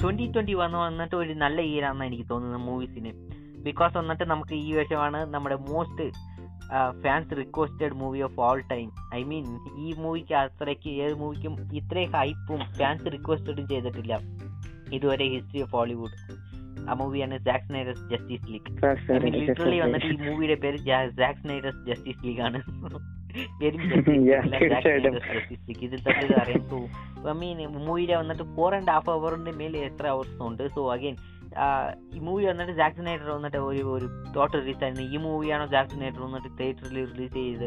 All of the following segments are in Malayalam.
ട്വന്റി ട്വന്റി വന്ന് വന്നിട്ട് ഒരു നല്ല ഇയർ ആണെന്ന് എനിക്ക് തോന്നുന്നത് മൂവീസിന് ബിക്കോസ് വന്നിട്ട് നമുക്ക് ഈ വർഷമാണ് നമ്മുടെ most fans requested movie of all time I mean ഈ മൂവിക്ക് അത്രയ്ക്ക് ഏത് മൂവിക്കും ഇത്രയും ഹൈപ്പും ഫാൻസ് റിക്വസ്റ്റഡും ചെയ്തിട്ടില്ല. ഇതുവരെ ഹിസ്റ്ററി ഓഫ് ഹോളിവുഡ് ആ മൂവിയാണ് Zack Snyder's Justice League literally വന്നിട്ട് ഈ മൂവിയുടെ പേര് ജാക്സ് സ്നൈഡേഴ്സ് ജസ്റ്റിസ് ലീഗ് ആണ്. തീർച്ചയായിട്ടും. ജസ്റ്റിസ് ലീഗ് ഇതിൽ തന്നെ അറിയാം സോ ഐ മീൻ മൂവിയിലെ വന്നിട്ട് ഫോർ ആൻഡ് ഹാഫ് അവറിന്റെ മേലെ എത്ര അവേഴ്സ് ഉണ്ട്? സോ അഗൈൻ ഈ മൂവി വന്നിട്ട് ജാക്സൺ നൈറ്റർ വന്നിട്ട് ഒരു ഒരു തോട്ട് റിലീസ് ആയിരുന്നു. ഈ മൂവിയാണോ ജാക്സൺ നൈറ്റർ വന്നിട്ട് തിയേറ്ററിൽ റിലീസ് ചെയ്ത്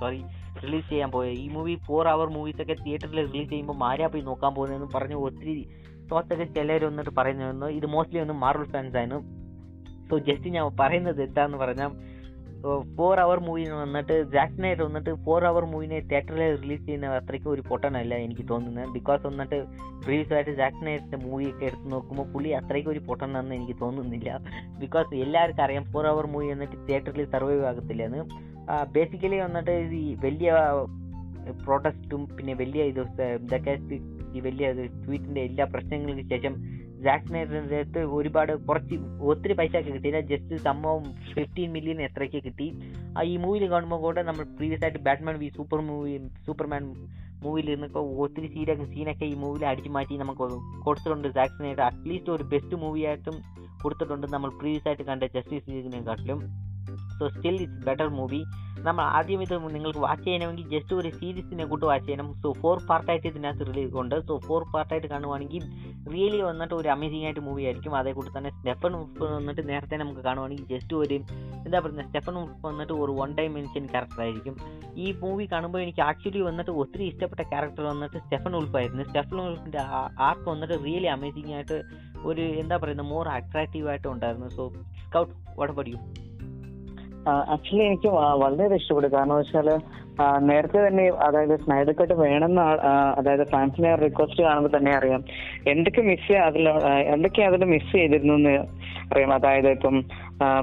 സോറി റിലീസ് ചെയ്യാൻ പോയത് ഈ മൂവി ഫോർ അവർ മൂവീസ് ഒക്കെ തിയേറ്ററിൽ റിലീസ് ചെയ്യുമ്പോൾ ആരാ പോയി നോക്കാൻ പോകുന്നതെന്ന് പറഞ്ഞ് ഒത്തിരി തോട്ടൊക്കെ ചിലർ വന്നിട്ട് പറയുന്നു ഇത് മോസ്റ്റ്ലി ഒന്ന് മാർവൽ ഫാൻസ് ആയിരുന്നു. സോ ജസ്റ്റ് ഞാൻ പറയുന്നത് എന്താന്ന് പറഞ്ഞാൽ ഫോർ അവർ മൂവി വന്നിട്ട് ജാക്ക് നൈറ്റ് വന്നിട്ട് ഫോർ അവർ മൂവിനെ തിയേറ്ററിൽ റിലീസ് ചെയ്യുന്ന അത്രയ്ക്ക് ഒരു പൊട്ടനല്ല എനിക്ക് തോന്നുന്നത് ബിക്കോസ് വന്നിട്ട് പ്രീവിയസ് ആയിട്ട് ജാക്ക് നൈറ്റിന്റെ മൂവി ഒക്കെ എടുത്ത് നോക്കുമ്പോൾ പുള്ളി അത്രയ്ക്ക് ഒരു പൊട്ടനാണെന്ന് എനിക്ക് തോന്നുന്നില്ല. ബിക്കോസ് എല്ലാവർക്കും അറിയാം ഫോർ അവർ മൂവി വന്നിട്ട് തിയേറ്ററിൽ സർവൈവ് ആകത്തില്ലെന്ന്. ബേസിക്കലി വന്നിട്ട് ഈ വലിയ പ്രൊട്ടസ്റ്റും പിന്നെ വലിയ ഇത് ഇതൊക്കെ ഈ വലിയ ട്വീറ്റിന്റെ എല്ലാ പ്രശ്നങ്ങൾക്ക് ശേഷം സ്നൈഡറിന്റെ അടുത്ത് ഒരുപാട് കുറച്ച് ഒത്തിരി പൈസ ഒക്കെ കിട്ടിയില്ല ജസ്റ്റ് സംഭവം ഫിഫ്റ്റീൻ മില്യൺ എത്രയ്ക്ക് കിട്ടി. ആ ഈ മൂവിയിൽ കാണുമ്പോൾ കൂടെ നമ്മൾ പ്രീവിയസ് ആയിട്ട് Batman v super movie Superman മൂവിയിൽ ഇരുന്നപ്പോൾ ഒത്തിരി സീനൊക്കെ സീനൊക്കെ ഈ മൂവിയിൽ അടിച്ചു മാറ്റി നമുക്ക് കൊടുത്തിട്ടുണ്ട്. സ്നൈഡർ അറ്റ്ലീസ്റ്റ് ഒരു ബെസ്റ്റ് മൂവിയായിട്ടും കൊടുത്തിട്ടുണ്ട്. നമ്മൾ പ്രീവിയസ് ആയിട്ട് കണ്ട Justice ലീഗിനെക്കാട്ടിലും so still it's better movie നമ്മൾ ആദ്യം ഇത് നിങ്ങൾക്ക് വാച്ച് ചെയ്യണമെങ്കിൽ ജസ്റ്റ് ഒരു സീരീസിനെ കൂട്ട് വാച്ച് ചെയ്യണം. സോ ഫോർ പാർട്ടായിട്ട് ഇതിനകത്ത് റിലീസ് ഉണ്ട്. സോ ഫോർ പാർട്ടായിട്ട് കാണുവാണെങ്കിൽ റിയലി വന്നിട്ട് ഒരു അമേസിംഗ് ആയിട്ട് മൂവി ആയിരിക്കും. അതേ കൂടി തന്നെ സ്റ്റെഫൻ ഉപ്പ് വന്നിട്ട് നേരത്തെ നമുക്ക് കാണുവാണെങ്കിൽ ജസ്റ്റ് ഒരു എന്താ പറയുക സ്റ്റെഫൻ ഉപ്പ് വന്നിട്ട് ഒരു വൺ ടൈം മെൻഷൻ ക്യാരക്ടർ ആയിരിക്കും. ഈ മൂവി കാണുമ്പോൾ എനിക്ക് ആക്ച്വലി വന്നിട്ട് ഒത്തിരി ഇഷ്ടപ്പെട്ട ക്യാരക്ടർ വന്നിട്ട് സ്റ്റെഫൻ ഉൾഫ് ആയിരുന്നു. സ്റ്റെഫൻ ഉൾഫിന്റെ ആർക്ക് വന്നിട്ട് റിയലി അമേസിംഗ് ആയിട്ട് ഒരു എന്താ പറയുന്നത്? മോർ അട്രാക്റ്റീവ് ആയിട്ട് ഉണ്ടായിരുന്നു. So Scout what about you actually എനിക്ക് വ- വളരെ ഇഷ്ടപ്പെട്ടു. കാരണം വെച്ചാൽ നേരത്തെ തന്നെ അതായത് സ്നൈഡർ കട്ട് വേണമെന്ന് അതായത് ഫാൻസിനെ റിക്വസ്റ്റ് കാണുമ്പോൾ തന്നെ അറിയാം. എന്തൊക്കെ മിസ് അതിൽ എന്തൊക്കെ അതിൽ മിസ് ചെയ്തിരുന്നു എന്ന് അറിയാം. അതായത് ഇപ്പം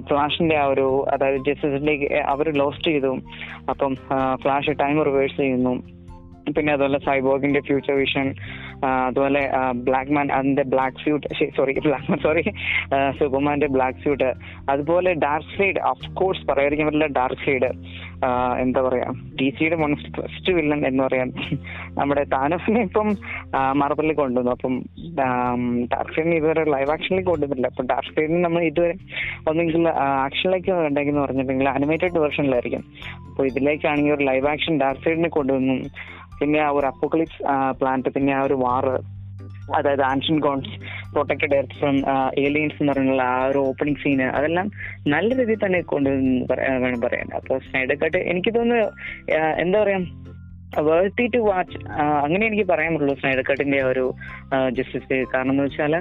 ഫ്ലാഷിന്റെ ആ ഒരു അതായത് ജസ്റ്റിസിന്റെ അവർ ലോസ്റ്റ് ചെയ്തു. അപ്പം ഫ്ലാഷ് ടൈം റിവേഴ്സ് ചെയ്യുന്നു. പിന്നെ അതുപോലെ സൈബോഗിന്റെ ഫ്യൂച്ചർ വിഷൻ അതുപോലെ ബ്ലാക്ക് മാൻ അതിന്റെ black suit sorry black man sorry സൂപ്പർമാന്റെ black suit അതുപോലെ ഡാർക്ക് സൈഡ് ഓഫ് കോഴ്സ് പറയാതിരിക്കാൻ പറ്റില്ല ഡാർക്ക് സൈഡ് എന്താ പറയാ ഡി സിയുടെ ഫസ്റ്റ് വില്ലൻ എന്ന് പറയാൻ നമ്മുടെ താനോസിനെ ഇപ്പം മാർബലിൽ കൊണ്ടുവന്നു. അപ്പം ഡാർക്ക് സൈഡിന് ഇതുവരെ ലൈവ് ആക്ഷനിലേക്ക് കൊണ്ടുവന്നില്ല അപ്പൊ ഡാർക്ക് സൈഡിന് നമ്മൾ ഇതുവരെ ഒന്നെങ്കിൽ ആക്ഷനിലേക്ക് ഉണ്ടെങ്കിൽ പറഞ്ഞിട്ടുണ്ടെങ്കിൽ അനിമേറ്റഡ് വേർഷനിലായിരിക്കും അപ്പൊ ഇതിലേക്കാണെങ്കിൽ ഒരു ലൈവ് ആക്ഷൻ ഡാർക്ക് സൈഡിനെ കൊണ്ടുവന്നു. പിന്നെ ആ ഒരു അപ്പോക്ലിപ്സ് പ്ലാന്റ് പിന്നെ ആ ഒരു വാറ് അതായത് ancient gods protected earth from aliens എന്ന് പറഞ്ഞുള്ള ആ ഒരു ഓപ്പണിംഗ് സീന് അതെല്ലാം നല്ല രീതിയിൽ തന്നെ കൊണ്ട് വേണം പറയാൻ. അപ്പോൾ സ്നൈഡർ കട്ട് എനിക്ക് തോന്നുന്നു എന്താ പറയാ വേർത്തി ടു വാച്ച് അങ്ങനെ എനിക്ക് പറയാൻ പറ്റുള്ളൂ സ്നൈഡർ കട്ടിന്റെ ഒരു ജസ്റ്റിസ് കാരണം എന്ന് വെച്ചാൽ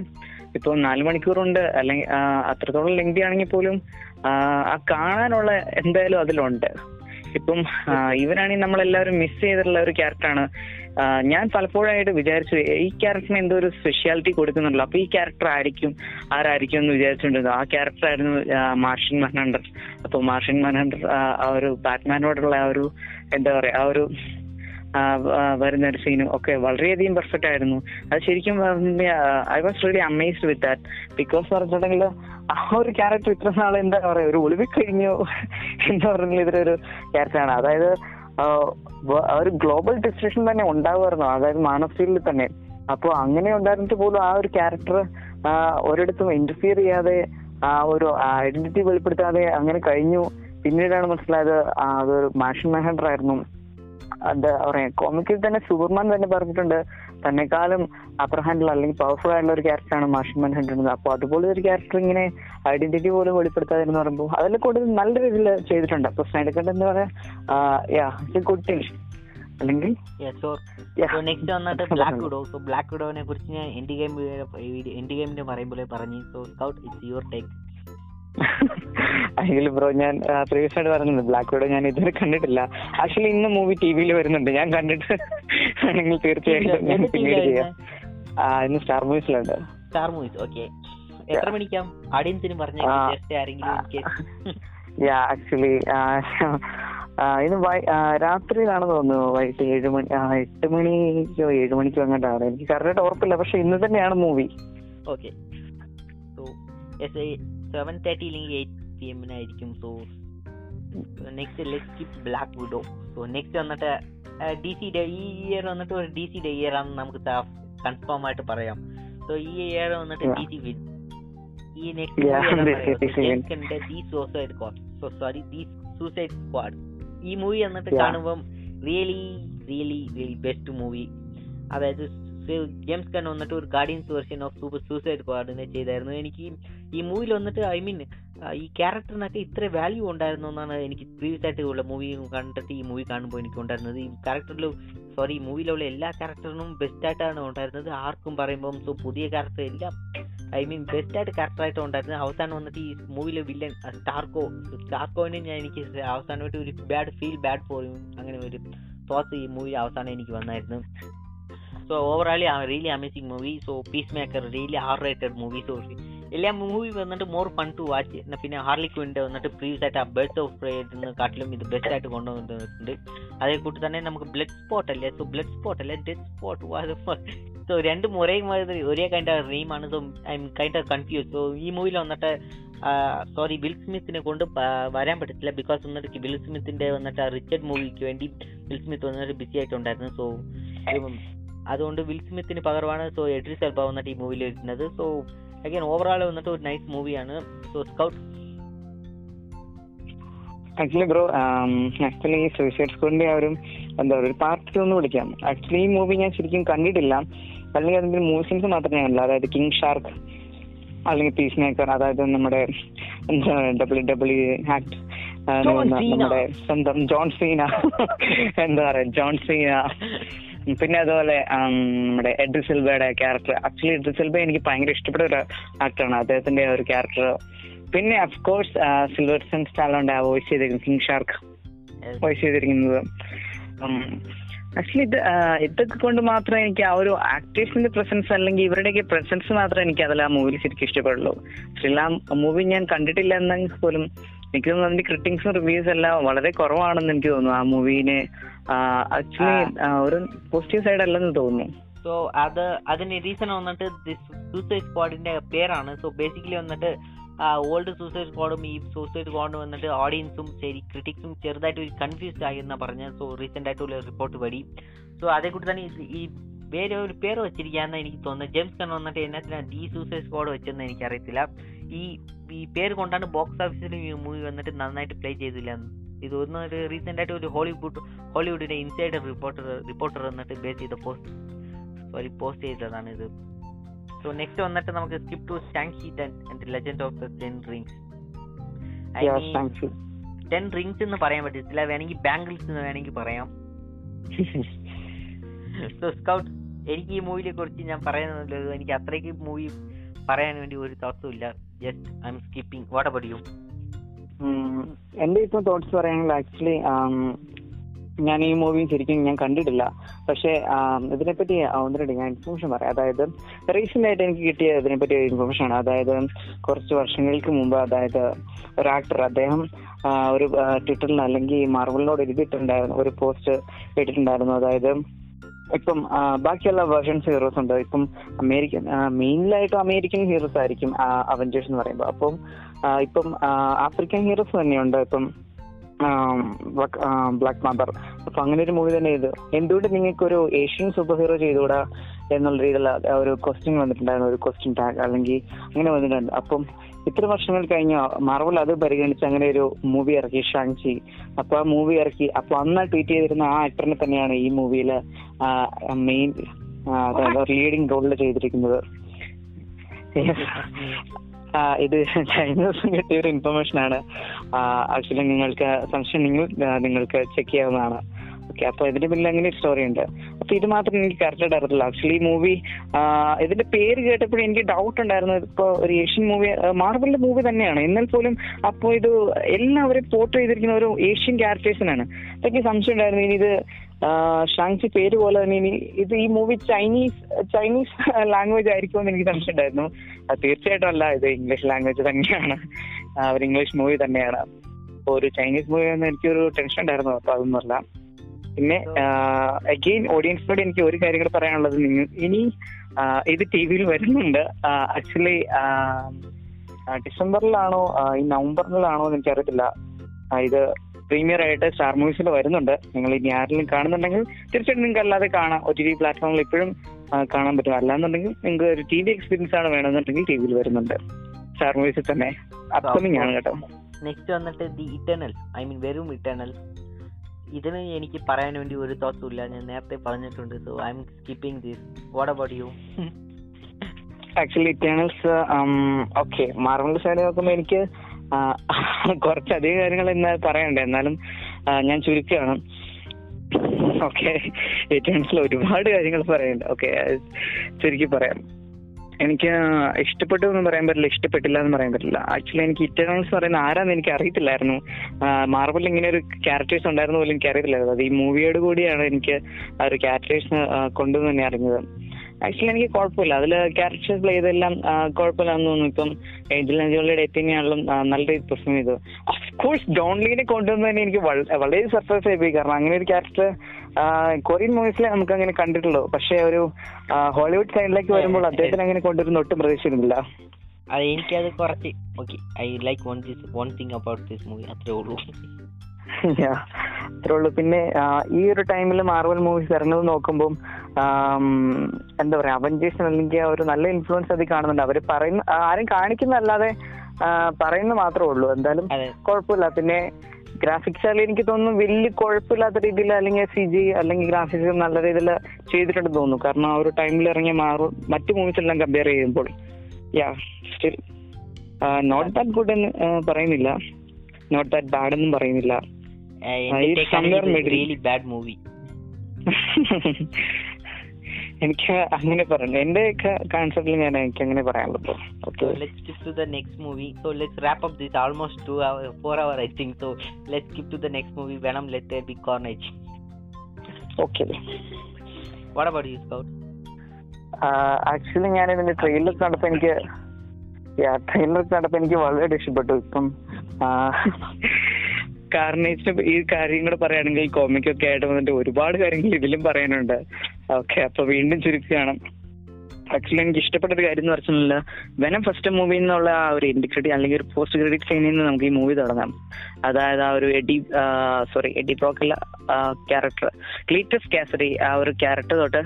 ഇപ്പോൾ നാല് മണിക്കൂറുണ്ട് അല്ലെങ്കിൽ അത്രത്തോളം ലെങ്തി ആണെങ്കിൽ പോലും ആ കാണാനുള്ള എന്തായാലും അതിലുണ്ട്. ഇപ്പം ഇവരാണെങ്കിൽ നമ്മളെല്ലാവരും മിസ് ചെയ്തിട്ടുള്ള ഒരു ക്യാരക്ടറാണ് ഞാൻ പലപ്പോഴായിട്ട് വിചാരിച്ചു ഈ ക്യാരക്ടറിന് എന്തോ ഒരു സ്പെഷ്യാലിറ്റി കൊടുക്കുന്നുണ്ടല്ലോ. അപ്പൊ ഈ ക്യാരക്ടർ ആയിരിക്കും ആരായിരിക്കും എന്ന് വിചാരിച്ചിട്ടുണ്ട് ആ ക്യാരക്ടർ ആയിരുന്നു മാർഷിൻ മൻഹണ്ടർ അപ്പൊ മാർഷിൻ മൻഹണ്ടർ ആ ഒരു ബാറ്റ്മാനോടുള്ള ആ ഒരു എന്താ പറയാ ആ ഒരു വരുന്ന ഒരു സീനും ഒക്കെ വളരെയധികം പെർഫെക്റ്റ് ആയിരുന്നു. അത് ശരിക്കും I was really amazed with that because പറഞ്ഞിട്ടുണ്ടെങ്കിൽ ആ ഒരു ക്യാരക്ടർ ഇത്ര നാൾ എന്താ പറയാ ഒരു ഒളിവിൽ കഴിഞ്ഞു എന്ന് പറഞ്ഞാൽ ഇതൊരു ക്യാരക്ടറാണ് അതായത് ഒരു ഗ്ലോബൽ ഡിസ്ട്രക്ഷൻ തന്നെ ഉണ്ടാവുമായിരുന്നു. അതായത് മാനസികയിൽ തന്നെ. അപ്പോൾ അങ്ങനെ ഉണ്ടായിരുന്നിട്ട് പോലും ആ ഒരു ക്യാരക്ടർ ഒരിടത്തും ഇന്റർഫിയർ ചെയ്യാതെ ആ ഒരു ഐഡന്റിറ്റി വെളിപ്പെടുത്താതെ അങ്ങനെ കഴിഞ്ഞു. പിന്നീടാണ് മനസ്സിലായത് അതൊരു മാഷൻ മെഹൻഡർ ആയിരുന്നു. എന്താ പറയാ കോമിക്കിൽ തന്നെ സൂപ്പർമാൻ തന്നെ പറഞ്ഞിട്ടുണ്ട്. തന്നെക്കാളും അപ്പർ ഹാൻഡിൽ അല്ലെങ്കിൽ പവർഫുൾ ആയിട്ടുള്ള ഒരു ക്യാരക്ടറാണ് മാഷിമാൻ മാൻ അപ്പൊ അതുപോലെ ഒരു ക്യാരക്ടർ ഇങ്ങനെ ഐഡന്റിറ്റി പോലും വെളിപ്പെടുത്താതെന്ന് പറയുമ്പോൾ അതിൽ കൂടുതൽ നല്ല രീതിയിൽ ചെയ്തിട്ടുണ്ട്. അപ്പൊ സ്നേഹിക്കേണ്ടത് എന്ന് പറയാ യാ ഗുഡ് തിങ് അല്ലെങ്കിൽ നെക്സ്റ്റ് വന്നിട്ട് ബ്ലാക്ക് വിഡോ സോ ബ്ലാക്ക് വിഡോനെ കുറിച്ച് ഞാൻ എൻഡ് ഗെയിം എൻഡ് ഗെയിമിന്റെ പറയുമ്പോൾ പറഞ്ഞു. So Scout it's your take അല്ലെങ്കിൽ ബ്രോ ഞാൻ പ്രീവിയസ് ആയിട്ട് പറഞ്ഞിട്ടുണ്ട് ബ്ലാക്ക് വിഡോ ഞാൻ ഇതുവരെ കണ്ടിട്ടില്ല. ആക്ച്വലി ഇന്ന് മൂവി ടി വിയിൽ വരുന്നുണ്ട്. ഞാൻ കണ്ടിട്ട് വേണമെങ്കിൽ തീർച്ചയായിട്ടും ഞാൻ പിന്നീട് ചെയ്യാം. ആ, ഇന്ന് സ്റ്റാർ മൂവീസിലുണ്ട് സ്റ്റാർ മൂവീസ് ഓക്കെ എത്ര മണിക്കാം ഓഡിയൻസിന് പറഞ്ഞു. യാ ആക്ച്വലി ഇന്ന് രാത്രിയിലാണ് തോന്നുന്നു. വൈകിട്ട് ഏഴ് മണി എട്ട് മണിക്കോ ഏഴ് മണിക്കോ അങ്ങോട്ടാണ് എനിക്ക് കറക്റ്റായിട്ട് ഉറപ്പില്ല പക്ഷെ ഇന്ന് തന്നെയാണ് മൂവി ഓക്കെ സെവൻ തേർട്ടി ഇല്ലെങ്കിൽ eight P എമ്മിനായിരിക്കും so next let skip black widow so next വന്നിട്ട് ഡി സിയുടെ ഈ ഇയർ വന്നിട്ട് ഒരു ഡി സിയുടെ ഇയർ ആണെന്ന് നമുക്ക് കൺഫേം ആയിട്ട് പറയാം. സോ ഈ ഇയർ വന്നിട്ട്. ഡി സി വിൻ ഈ. Next the Suicide Squad so sorry the Suicide Squad ഈ മൂവി വന്നിട്ട്. കാണുമ്പം really really really best movie അതായത് ജെയിംസ് കൺ വന്നിട്ട് ഒരു Guardians version of super Suicide സ്ക്വാഡിനെ ചെയ്തായിരുന്നു. എനിക്ക് ഈ മൂവിയിൽ വന്നിട്ട് ഐ മീൻ ഈ ക്യാരക്ടറിനൊക്കെ ഇത്ര വാല്യൂ ഉണ്ടായിരുന്നു എന്നാണ് എനിക്ക് പ്രീവിയസ് ആയിട്ട് ഉള്ള മൂവി കണ്ടിട്ട് ഈ മൂവി കാണുമ്പോൾ എനിക്ക് ഉണ്ടായിരുന്നത്. ഈ ക്യാരക്ടറിൽ സോറി ഈ മൂവിയിലുള്ള എല്ലാ ക്യാരക്ടറിനും ബെസ്റ്റായിട്ടാണ് ഉണ്ടായിരുന്നത്. ആർക്കും പറയുമ്പം സോ പുതിയ ക്യാരക്ടർ എല്ലാം ഐ മീൻ ബെസ്റ്റായിട്ട് ക്യാരക്ടറായിട്ട് ഉണ്ടായിരുന്നത്. അവസാനം വന്നിട്ട് ഈ മൂവിയിലെ വില്ലൻ സ്റ്റാർക്കോ സ്റ്റാർക്കോനെ ഞാൻ എനിക്ക് അവസാനമായിട്ട് ഒരു ബാഡ് ഫീൽ ബാഡ് ഫോർ അങ്ങനെ ഒരു തോട്ട്സ് ഈ മൂവി അവസാനം എനിക്ക് വന്നായിരുന്നു. So overall really amazing movie so Peacemaker really R rated movie so എല്ലാ മൂവി വന്നിട്ട് മോർ ഫൺ ടു വാച്ച് പിന്നെ ഹാർലി ക്വിന്റെ വന്നിട്ട് പ്രീവിയസ് ആയിട്ട് ആ ബേർഡ്സ് ഓഫ് പ്രേഡിന് കാട്ടിലും ഇത് ബെസ്റ്റ് ആയിട്ട് കൊണ്ടുവന്നിട്ടുണ്ട്. അതേ കൂട്ടി തന്നെ നമുക്ക് ബ്ലഡ് സ്പോട്ട് അല്ലേ സോ ബ്ലഡ് സ്പോട്ട് അല്ലേ ഡെഡ് സ്പോട്ട് സോ രണ്ടും ഒരേ മാതിരി ഒരേ കൈൻഡ് ഓഫ് ആണ്. So I'm kind of confuse so ഈ മൂവിയിൽ വന്നിട്ട് സോറി ബിൽ സ്മിത്തിനെ കൊണ്ട് വരാൻ പറ്റത്തില്ല. ബിക്കോസ് വന്നിട്ട് ബിൽ സ്മിത്തിന്റെ വന്നിട്ട് ആ റിച്ചർഡ് മൂവിക്ക് വേണ്ടി വിൽ സ്മിത്ത് വന്നിട്ട് ബിസി ആയിട്ടുണ്ടായിരുന്നു. സോ അതുകൊണ്ട് വിൽ സ്മിത്തിന് പകരമാണ്. സോ എഡ്രിസ് എൽബ വന്നിട്ട് ഈ മൂവിയിൽ വരുന്നത്. സോ അഗൈൻ ഓവറോൾ വന്നിട്ട് ഒരു നൈസ് മൂവിയാണ് so Scout actually bro actually ഈ സൂസൈഡ് സ്ക്വാഡിന്റെ ആ ഒരു എന്താ പറയുക ഒരു പാർട്ട് ടു എന്ന് വിളിക്കാം. ആക്ച്വലി ഈ മൂവി ഞാൻ ശരിക്കും കണ്ടിട്ടില്ല. അല്ലെങ്കിൽ അതിന്റെ മൂവിസിൻസ് മാത്രമേ ഞാൻ കണ്ടില്ല. അതായത് കിങ് ഷാർക്ക് അല്ലെങ്കിൽ പീസ് മേക്കർ അതായത് നമ്മുടെ ഡബ്ല്യു ഡബ്ല്യു ആക്ട് നമ്മുടെ സ്വന്തം ജോൺ സീന എന്താ പറയാ ജോൺ സീന പിന്നെ അതുപോലെ നമ്മുടെ എഡ്രി സിൽബയുടെ ക്യാരക്ടർ. ആക്ച്വലി എഡ്രി സിൽബ എനിക്ക് ഭയങ്കര ഇഷ്ടപ്പെട്ട ഒരു ആക്ടറാണ് അദ്ദേഹത്തിന്റെ ഒരു ക്യാരക്ടർ. പിന്നെ of course Sylvester Stallone voice ചെയ്തിരിക്കുന്നത് കിങ് ഷാർക്ക് വോയിസ് ചെയ്തിരിക്കുന്നത്. ആക്ച്വലി ഇത് ഇതൊക്കെ കൊണ്ട് മാത്രമേ എനിക്ക് ആ ഒരു ആക്ടേഴ്സിന്റെ പ്രസൻസ് അല്ലെങ്കിൽ ഇവരുടെയൊക്കെ പ്രസൻസ് മാത്രമേ എനിക്ക് അതിൽ ആ മൂവിയിൽ ശരിക്കും ഇഷ്ടപ്പെടുള്ളൂ. പക്ഷെ ആ മൂവി ഞാൻ കണ്ടിട്ടില്ല എന്നെങ്കിൽ പോലും എനിക്ക് തോന്നുന്നു അതിന്റെ ക്രിട്ടിക്സും റിവ്യൂസ് എല്ലാം വളരെ കുറവാണെന്ന് എനിക്ക് തോന്നുന്നു ആ മൂവിനെ ആക്ച്വലി ഒരു പോസിറ്റീവ് സൈഡ് അല്ലെന്ന് തോന്നുന്നു. സോ അത് അതിന്റെ റീസൺ വന്നിട്ട് സൂസൈഡ് സ്ക്വാഡിന്റെ പേരാണ്. സോ ബേസിക്കലി വന്നിട്ട് ഓൾഡ് സൂസൈഡ് സ്ക്വാഡും ഈ സൂസൈഡ് സ്ക്വാഡും വന്നിട്ട് ഓഡിയൻസും ശരി ക്രിറ്റിക്സും ചെറുതായിട്ട് ഒരു കൺഫ്യൂസ്ഡ് ആയി എന്നാ പറഞ്ഞത്. സോ റീസെന്റ് ആയിട്ടുള്ള റിപ്പോർട്ട് വഴി. സോ അതേ കൂടി തന്നെ ഈ വേറെ ഒരു പേര് വെച്ചിരിക്കാന്ന് എനിക്ക് തോന്നുന്നത്. ജെയിംസ് കൺ വന്നിട്ട് എന്നത്തിനാണ് ഡി സൂസൈഡ് സ്ക്വാഡ് വെച്ചെന്ന് എനിക്കറിയത്തില്ല. ഈ ഈ പേര് കൊണ്ടാണ് ബോക്സ് ഓഫീസിൽ ഈ മൂവി വന്നിട്ട് നന്നായിട്ട് പ്ലേ ചെയ്തില്ല ഇത് ഒന്ന് ഒരു റീസെന്റ് ആയിട്ട് ഒരു ഹോളിവുഡ് ഹോളിവുഡിന്റെ ഇൻസൈഡർ റിപ്പോർട്ടർ റിപ്പോർട്ടർ വന്നിട്ട് ബേസ് ചെയ്ത പോസ്റ്റ് സോറി പോസ്റ്റ് ചെയ്തതാണ് ഇത്. സോ നെക്സ്റ്റ് വന്നിട്ട് നമുക്ക് skip to Shang Chi and legend of the ten rings ten rings എന്ന് പറയാൻ പറ്റത്തില്ല. വേണമെങ്കിൽ ബാംഗിൾസ് എന്ന് വേണമെങ്കിൽ പറയാം. സോ സ്കൗട്ട് എനിക്ക് ഈ മൂവിയെ കുറിച്ച് ഞാൻ പറയാനുള്ളത് എനിക്ക് അത്രയ്ക്ക് മൂവി പറയാൻ വേണ്ടി ഒരു തത്വമില്ല just I'm skipping what about you എന്റെ ഇപ്പൊ തോട്ട്സ് പറയുകയാണെങ്കിൽ ആക്ച്വലി ഞാൻ ഈ മൂവി ശരിക്കും ഞാൻ കണ്ടിട്ടില്ല. പക്ഷേ ഇതിനെപ്പറ്റി ഒന്നിട്ട് ഞാൻ ഇൻഫർമേഷൻ പറയാം. അതായത് റീസെന്റ് ആയിട്ട് എനിക്ക് കിട്ടിയ ഇതിനെപ്പറ്റി ഇൻഫർമേഷൻ ആണ്. അതായത് കുറച്ച് വർഷങ്ങൾക്ക് മുമ്പ് അതായത് ഒരു ആക്ടർ അദ്ദേഹം ഒരു ട്വിറ്ററിൽ അല്ലെങ്കിൽ മാർവലിനോട് എഴുതിയിട്ടുണ്ടായിരുന്നു. ഒരു പോസ്റ്റ് ഇട്ടിട്ടുണ്ടായിരുന്നു. അതായത് ഇപ്പം ബാക്കിയുള്ള വേർഷൻസ് ഹീറോസ് ഉണ്ട്. ഇപ്പം അമേരിക്കൻ മെയിനിലായിട്ടും അമേരിക്കൻ ഹീറോസ് ആയിരിക്കും അവഞ്ചേഴ്സ് എന്ന് പറയുമ്പോൾ. അപ്പം ഇപ്പം ആഫ്രിക്കൻ ഹീറോസ് തന്നെയുണ്ട്. ഇപ്പം ബ്ലാക്ക് മദർ. അപ്പൊ അങ്ങനെ ഒരു മൂവി തന്നെ ചെയ്തു എന്തുകൊണ്ട് നിങ്ങൾക്ക് ഒരു ഏഷ്യൻ സൂപ്പർ ഹീറോ ചെയ്തുകൂടാ എന്നുള്ള രീതിയിലുള്ള ഒരു ക്വസ്റ്റ്യൻ വന്നിട്ടുണ്ടായിരുന്നു. ഒരു ക്വസ്റ്റ്യൻ ടാഗ് അല്ലെങ്കിൽ അങ്ങനെ വന്നിട്ടുണ്ട്. അപ്പം ഇത്ര വർഷങ്ങൾ കഴിഞ്ഞ മാർവൽ അത് പരിഗണിച്ച് അങ്ങനെ ഒരു മൂവി ഇറക്കി ഷാങ്ചി അപ്പൊ ആ മൂവി ഇറക്കി അപ്പൊ അന്ന് ട്വീറ്റ് ചെയ്തിരുന്ന ആ ആക്ടറിനെ തന്നെയാണ് ഈ മൂവിയിൽ മെയിൻ ലീഡിങ് റോളിൽ ചെയ്തിരിക്കുന്നത്. ഇത് കഴിഞ്ഞ ദിവസം കിട്ടിയ ഒരു ഇൻഫർമേഷൻ ആണ്. ആക്ച്വലി നിങ്ങൾക്ക് സംശയം നിങ്ങൾ നിങ്ങൾക്ക് ചെക്ക് ചെയ്യാവുന്നതാണ്. ഓക്കെ അപ്പൊ ഇതിന്റെ പിന്നിൽ അങ്ങനെ സ്റ്റോറി ഉണ്ട്. അപ്പൊ ഇത് മാത്രം എനിക്ക് കറക്റ്റ് അറിയത്തില്ല. ആക്ച്വലി ഈ മൂവി ഇതിന്റെ പേര് കേട്ടപ്പോഴും എനിക്ക് ഡൗട്ട് ഉണ്ടായിരുന്നു. ഇപ്പൊ ഒരു ഏഷ്യൻ മൂവി മാർബിളിന്റെ മൂവി തന്നെയാണ്. എന്നാൽ പോലും അപ്പോ ഇത് എല്ലാവരും പോർട്ട് ചെയ്തിരിക്കുന്ന ഒരു ഏഷ്യൻ ക്യാരക്ടേഴ്സിനാണ് അപ്പൊ എനിക്ക് സംശയം ഉണ്ടായിരുന്നു. ഇനി ഇത് ഷാങ്സി പേര് പോലെ തന്നെ ഇനി ഇത് ഈ മൂവി ചൈനീസ് ചൈനീസ് ലാംഗ്വേജ് ആയിരിക്കുമെന്ന് എനിക്ക് സംശയം ഉണ്ടായിരുന്നു. തീർച്ചയായിട്ടും അല്ല ഇത് ഇംഗ്ലീഷ് ലാംഗ്വേജ് തന്നെയാണ്. അവർ ഇംഗ്ലീഷ് മൂവി തന്നെയാണ്. ഒരു ചൈനീസ് മൂവി എന്ന് എനിക്കൊരു ടെൻഷൻ ഉണ്ടായിരുന്നു അപ്പൊ അതൊന്നുമല്ല പിന്നെ അഗെയിൻ ഓഡിയൻസിനോട് എനിക്ക് ഒരു കാര്യം കൂടെ പറയാനുള്ളത് നിങ്ങൾ ഇനി ഇത് ടി വിയിൽ വരുന്നുണ്ട്. ആക്ച്വലി ഡിസംബറിലാണോ ഈ നവംബറിലാണോ എന്ന് എനിക്കറിയത്തില്ല. ഇത് പ്രീമിയർ ആയിട്ട് സ്റ്റാർ മൂവീസിൽ വരുന്നുണ്ട്. നിങ്ങൾ ഇനി ആരെങ്കിലും കാണുന്നുണ്ടെങ്കിൽ തീർച്ചയായിട്ടും നിങ്ങൾക്ക് അല്ലാതെ കാണാം. ഒ ടി ടി പ്ലാറ്റ്ഫോമിൽ ഇപ്പോഴും കാണാൻ പറ്റും. അല്ലാന്നുണ്ടെങ്കിൽ നിങ്ങൾക്ക് ഒരു ടി വി എക്സ്പീരിയൻസ് ആണ് വേണമെന്നുണ്ടെങ്കിൽ ടി വിയിൽ വരുന്നുണ്ട്. സ്റ്റാർ മൂവീസിൽ തന്നെ അപ്കമിങ് ആണ് കേട്ടോ. നെക്സ്റ്റ് വന്നിട്ട് ദി ഇറ്റേണൽ ഐ മീൻ വെറും ഇറ്റേണൽ ഇതിന് എനിക്ക് പറയാൻ വേണ്ടി ഒരു തോട്ടും ഇല്ല. ഞാൻ നേരത്തെ പറഞ്ഞിട്ടുണ്ട്. So I'm skipping this what about you actually Eternals okay Marvel side നോക്കുമ്പോൾ എനിക്ക് കുറച്ചധികം കാര്യങ്ങൾ ഇന്ന് പറയണ്ട. എന്നാലും ഞാൻ ചുരുക്കുകയാണ് ഓക്കെ. ഏറ്റവും ഒരുപാട് കാര്യങ്ങൾ പറയണ്ട. ഓക്കെ ചുരുക്കി പറയാം. എനിക്ക് ഇഷ്ടപ്പെട്ടു എന്ന് പറയാൻ പറ്റില്ല ഇഷ്ടപ്പെട്ടില്ല എന്ന് പറയാൻ പറ്റില്ല. ആക്ച്വലി എനിക്ക് ഇറ്റേണൽസ് പറയുന്ന ആരാന്ന് എനിക്ക് അറിയത്തില്ലായിരുന്നു. മാർബിളിൽ ഇങ്ങനെ ഒരു ക്യാരക്ടേഴ്സ് ഉണ്ടായിരുന്നു പോലും എനിക്ക് അറിയത്തില്ലായിരുന്നു അത് ഈ മൂവിയോട് കൂടിയാണ് എനിക്ക് ആ ഒരു ക്യാരക്ടേഴ്സ് കൊണ്ടുവന്ന് തന്നെ അറിഞ്ഞത്. ആക്ച്വലി എനിക്ക് കുഴപ്പമില്ല. അതിൽ ക്യാരക്ടേഴ്സ് പ്ലേ ചെയ്തെല്ലാം കുഴപ്പമില്ലാന്ന് തോന്നുന്നു. ഇപ്പം ഏഞ്ചൽ ആഞ്ചലിയുടെ എത്തിനെയാണെങ്കിലും നല്ല രീതിയിൽ പെർഫോം ചെയ്തു അഫ്കോഴ്സ് ഡോൺലിനെ കൊണ്ടുവന്ന് തന്നെ എനിക്ക് വളരെ സർപ്രൈസ് ആയി പോയി. കാരണം അങ്ങനെ ഒരു ക്യാരക്ടർ കൊറിയൻ മൂവീസിലെ നമുക്ക് അങ്ങനെ കണ്ടിട്ടുള്ളൂ. പക്ഷേ ഒരു ഹോളിവുഡ് സൈഡിലേക്ക് വരുമ്പോൾ അദ്ദേഹത്തിന് അങ്ങനെ കൊണ്ടുവരുന്ന ഒട്ടും പ്രതീക്ഷിച്ചിരുന്നില്ല അത് എനിക്കത് കുറച്ച് okay I like one this one thing about this movie അത്രേ ഉള്ളൂ. അത്രേ ഉള്ളൂ. പിന്നെ ഈ ഒരു ടൈമിൽ മാർവൽ മൂവീസ് ഇറങ്ങുന്നത് നോക്കുമ്പോൾ എന്താ പറയാ അവഞ്ചേഴ്സ് അല്ലെങ്കിൽ ആ ഒരു നല്ല ഇൻഫ്ലുവൻസ് അതിൽ കാണുന്നുണ്ട്. അവർ പറയുന്ന ആരും കാണിക്കുന്നതല്ലാതെ പറയുന്ന മാത്രമേ ഉള്ളൂ. എന്തായാലും കുഴപ്പമില്ല. പിന്നെ ഗ്രാഫിക്സ് ആയാലും എനിക്ക് തോന്നുന്നു വലിയ കുഴപ്പമില്ലാത്ത രീതിയിൽ അല്ലെങ്കിൽ സി ജി അല്ലെങ്കിൽ ഗ്രാഫിക്സ് നല്ല രീതിയിൽ ചെയ്തിട്ടുണ്ടെന്ന് തോന്നുന്നു. കാരണം ആ ഒരു ടൈമിൽ ഇറങ്ങിയ മാറും മറ്റു മൂവീസ് എല്ലാം കമ്പയർ ചെയ്യുമ്പോൾ yeah still not that good എന്ന് പറയുന്നില്ല. നോട്ട് ദാറ്റ് ബാഡ് എന്നും പറയുന്നില്ല എനിക്ക് അങ്ങനെ പറഞ്ഞു എന്റെ കോൺസെപ്റ്റിൽ ഞാൻ എനിക്ക് അങ്ങനെ പറയാനുള്ളൂ So let's skip to the next movie. So let's wrap up this almost two hour, four hour I think. So let's skip to the next movie, Venom. Let there be carnage. Okay. What about you, Scout? Actually ഞാൻ ഇതിന്റെ ട്രെയിലർ കണ്ടപ്പോ എനിക്ക് ട്രെയിലർ നടപ്പ് എനിക്ക് വളരെ ഇഷ്ടപ്പെട്ടു ഇപ്പം കാർണേജിന് ഈ കാര്യം കൂടെ പറയുകയാണെങ്കിൽ കോമിക്കൊക്കെ ആയിട്ട് വന്നിട്ട് ഒരുപാട് കാര്യങ്ങൾ ഇതിലും പറയാനുണ്ട്. ഓക്കെ അപ്പൊ വീണ്ടും ചുരുക്കുകയാണ് ആക്ച്വലി എനിക്ക് ഇഷ്ടപ്പെട്ട ഒരു കാര്യം എന്ന് പറഞ്ഞില്ല വെനം ഫസ്റ്റ് മൂവിയിൽ നിന്നുള്ള ആ ഒരു എൻഡ് ക്രെഡിറ്റ് അല്ലെങ്കിൽ ഒരു പോസ്റ്റ് ക്രെഡിറ്റ് സീനിൽ നിന്ന് നമുക്ക് ഈ മൂവി തുടങ്ങാം. അതായത് ആ ഒരു എഡി സോറി എഡി ബ്രോക്കുള്ള ക്യാരക്ടർ ക്ലീറ്റസ് കാസറി ആ ഒരു ക്യാരക്ടർ തൊട്ട്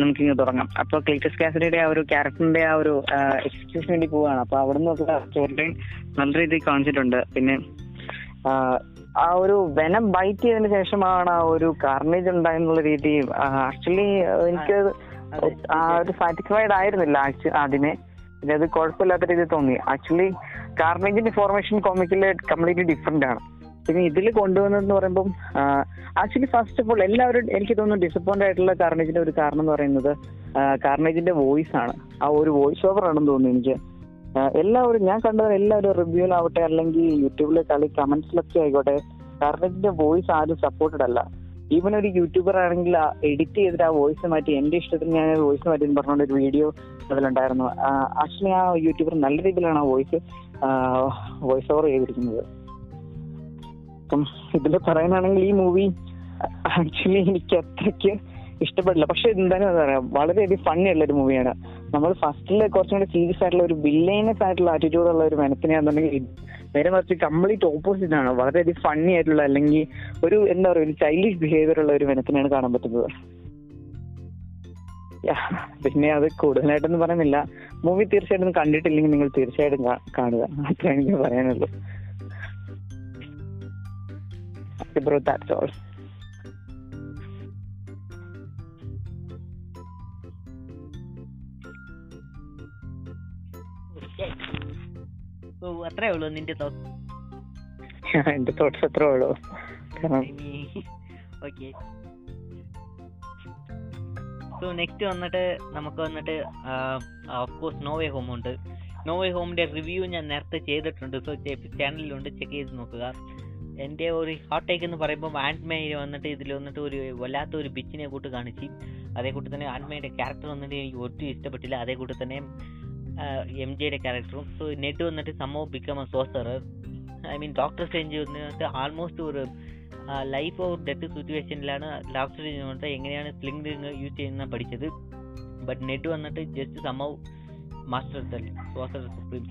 നമുക്ക് ഇങ്ങ് തുടങ്ങാം. അപ്പൊ ക്ലീറ്റസ് കാസറിയുടെ ആ ഒരു ക്യാരക്ടറിന്റെ ആ ഒരു എക്സ്പ്രഷൻ വേണ്ടി പോവാണ് അപ്പൊ അവിടെ നിന്നൊക്കെ സ്റ്റോറി ലൈൻ നല്ല രീതിയിൽ കാണിച്ചിട്ടുണ്ട്. പിന്നെ ആ ഒരു വെനം ബൈറ്റ് ചെയ്തതിന് ശേഷമാണ് ആ ഒരു കാർണേജ് ഉണ്ടായെന്നുള്ള രീതി ആക്ച്വലി എനിക്ക് ആ ഒരു സാറ്റിസ്ഫൈഡ് ആയിരുന്നില്ല ആദ്യമേ പിന്നെ അത് കുഴപ്പമില്ലാത്ത രീതിയിൽ തോന്നി. ആക്ച്വലി കാർണേജിന്റെ ഫോർമേഷൻ കോമിക്കിൽ കംപ്ലീറ്റ്ലി ഡിഫറെന്റ് ആണ്. പിന്നെ ഇതിൽ കൊണ്ടുവന്നതെന്ന് പറയുമ്പം ആക്ച്വലി ഫസ്റ്റ് ഓഫ് ഓൾ എല്ലാവരും എനിക്ക് തോന്നുന്നു ഡിസപ്പോയിന്റ് ആയിട്ടുള്ള കാർണേജിന്റെ ഒരു കാരണം എന്ന് പറയുന്നത് കാർണേജിന്റെ വോയിസ് ആണ്. ആ ഒരു വോയിസ് ഓവർ ആണെന്ന് തോന്നുന്നു എനിക്ക്. എല്ലാവരും ഞാൻ കണ്ടത് എല്ലാവരും റിവ്യൂലാവട്ടെ അല്ലെങ്കിൽ യൂട്യൂബിലെ കളി കമന്റ്സിലൊക്കെ ആയിക്കോട്ടെ കാർണേജിന്റെ വോയിസ് ആരും സപ്പോർട്ടഡ് അല്ല. ഈവൻ ഒരു യൂട്യൂബർ ആണെങ്കിൽ എഡിറ്റ് ചെയ്തിട്ട് ആ വോയിസ് മാറ്റി എന്റെ ഇഷ്ടത്തിന് ഞാൻ വോയിസ് മാറ്റി എന്ന് പറഞ്ഞുകൊണ്ട് ഒരു വീഡിയോ അതിലുണ്ടായിരുന്നു. ആക്ച്വലി ആ യൂട്യൂബർ നല്ല രീതിയിലാണ് ആ വോയിസ് വോയിസ് ഓവർ ചെയ്തിരിക്കുന്നത്. അപ്പം ഇതിൽ പറയാനാണെങ്കിൽ ഈ മൂവി ആക്ച്വലി എനിക്ക് അത്രയ്ക്ക് ഇഷ്ടപ്പെടില്ല. പക്ഷെ എന്തായാലും എന്താ പറയാ വളരെയധികം ഫണ്ണി ഉള്ള ഒരു മൂവിയാണ് നമ്മൾ ഫസ്റ്റിൽ കുറച്ചും കൂടി സീരിയസ് ആയിട്ടുള്ള ഒരു വില്ലേനസ് ആയിട്ടുള്ള ആറ്റിറ്റ്യൂഡ് ഉള്ള ഒരു മനസ്സിനെയാണെന്നുണ്ടെങ്കിൽ നേരെ മറിച്ച് കംപ്ലീറ്റ് ഓപ്പോസിറ്റ് ആണ്. വളരെയധികം ഫണ്ണി ആയിട്ടുള്ള അല്ലെങ്കിൽ ഒരു എന്താ പറയുക ഒരു ചൈൽഡിഷ് ബിഹേവിയർ ഉള്ള ഒരു മനസ്സിനെയാണ് കാണാൻ പറ്റുന്നത്. പിന്നെ അത് കൂടുതലായിട്ടൊന്നും പറയുന്നില്ല. മൂവി തീർച്ചയായിട്ടും കണ്ടിട്ടില്ലെങ്കിൽ നിങ്ങൾ തീർച്ചയായിട്ടും കാണുക. അത്രയാണ് എനിക്ക് പറയാനുള്ളൂ. ബ്രോ ദാറ്റ്സ് ഓൾ അത്രേ ഉള്ളൂ നിന്റെ thoughts? എന്റെ തോട്ട്സ് അത്രേ ഉള്ളൂ. ഓക്കെ സോ നെക്സ്റ്റ് വന്നിട്ട് നമുക്ക് വന്നിട്ട് of course no way home ഉണ്ട്. നോവേ ഹോമിന്റെ റിവ്യൂ ഞാൻ നേരത്തെ ചെയ്തിട്ടുണ്ട്. സോ ചാനലിലുണ്ട് ചെക്ക് ചെയ്ത് നോക്കുക. എന്റെ ഒരു ഹോട്ട് ടേക്ക് എന്ന് പറയുമ്പോൾ ആൻഡ്മേ വന്നിട്ട് ഇതിൽ വന്നിട്ട് ഒരു വല്ലാത്ത ഒരു ബിച്ചിനെ കൂട്ട് കാണിച്ച് അതേ കൂട്ടി തന്നെ ആൻഡ്മേയുടെ ക്യാരക്ടർ വന്നിട്ട് എനിക്ക് ഒട്ടും ഇഷ്ടപ്പെട്ടില്ല. അതേ കൂട്ടി തന്നെ എം ജിയുടെ ക്യാരക്ടറും സോ നെറ്റ് വന്നിട്ട് സമോ become a sorcerer I mean Doctor Strange വന്നിട്ട് ആൾമോസ്റ്റ് ഒരു ലൈഫ് ഓർ ഡെത്ത് സിറ്റുവേഷനിലാണ് ലാസ്റ്റ് വന്നിട്ട് എങ്ങനെയാണ് സ്ലിംഗ് യൂസ് ചെയ്യുന്ന പഠിച്ചത്. ബട്ട് നെറ്റ് വന്നിട്ട് ജസ്റ്റ് സമൗ മാസ്റ്റർ സോസർ സുപ്രീം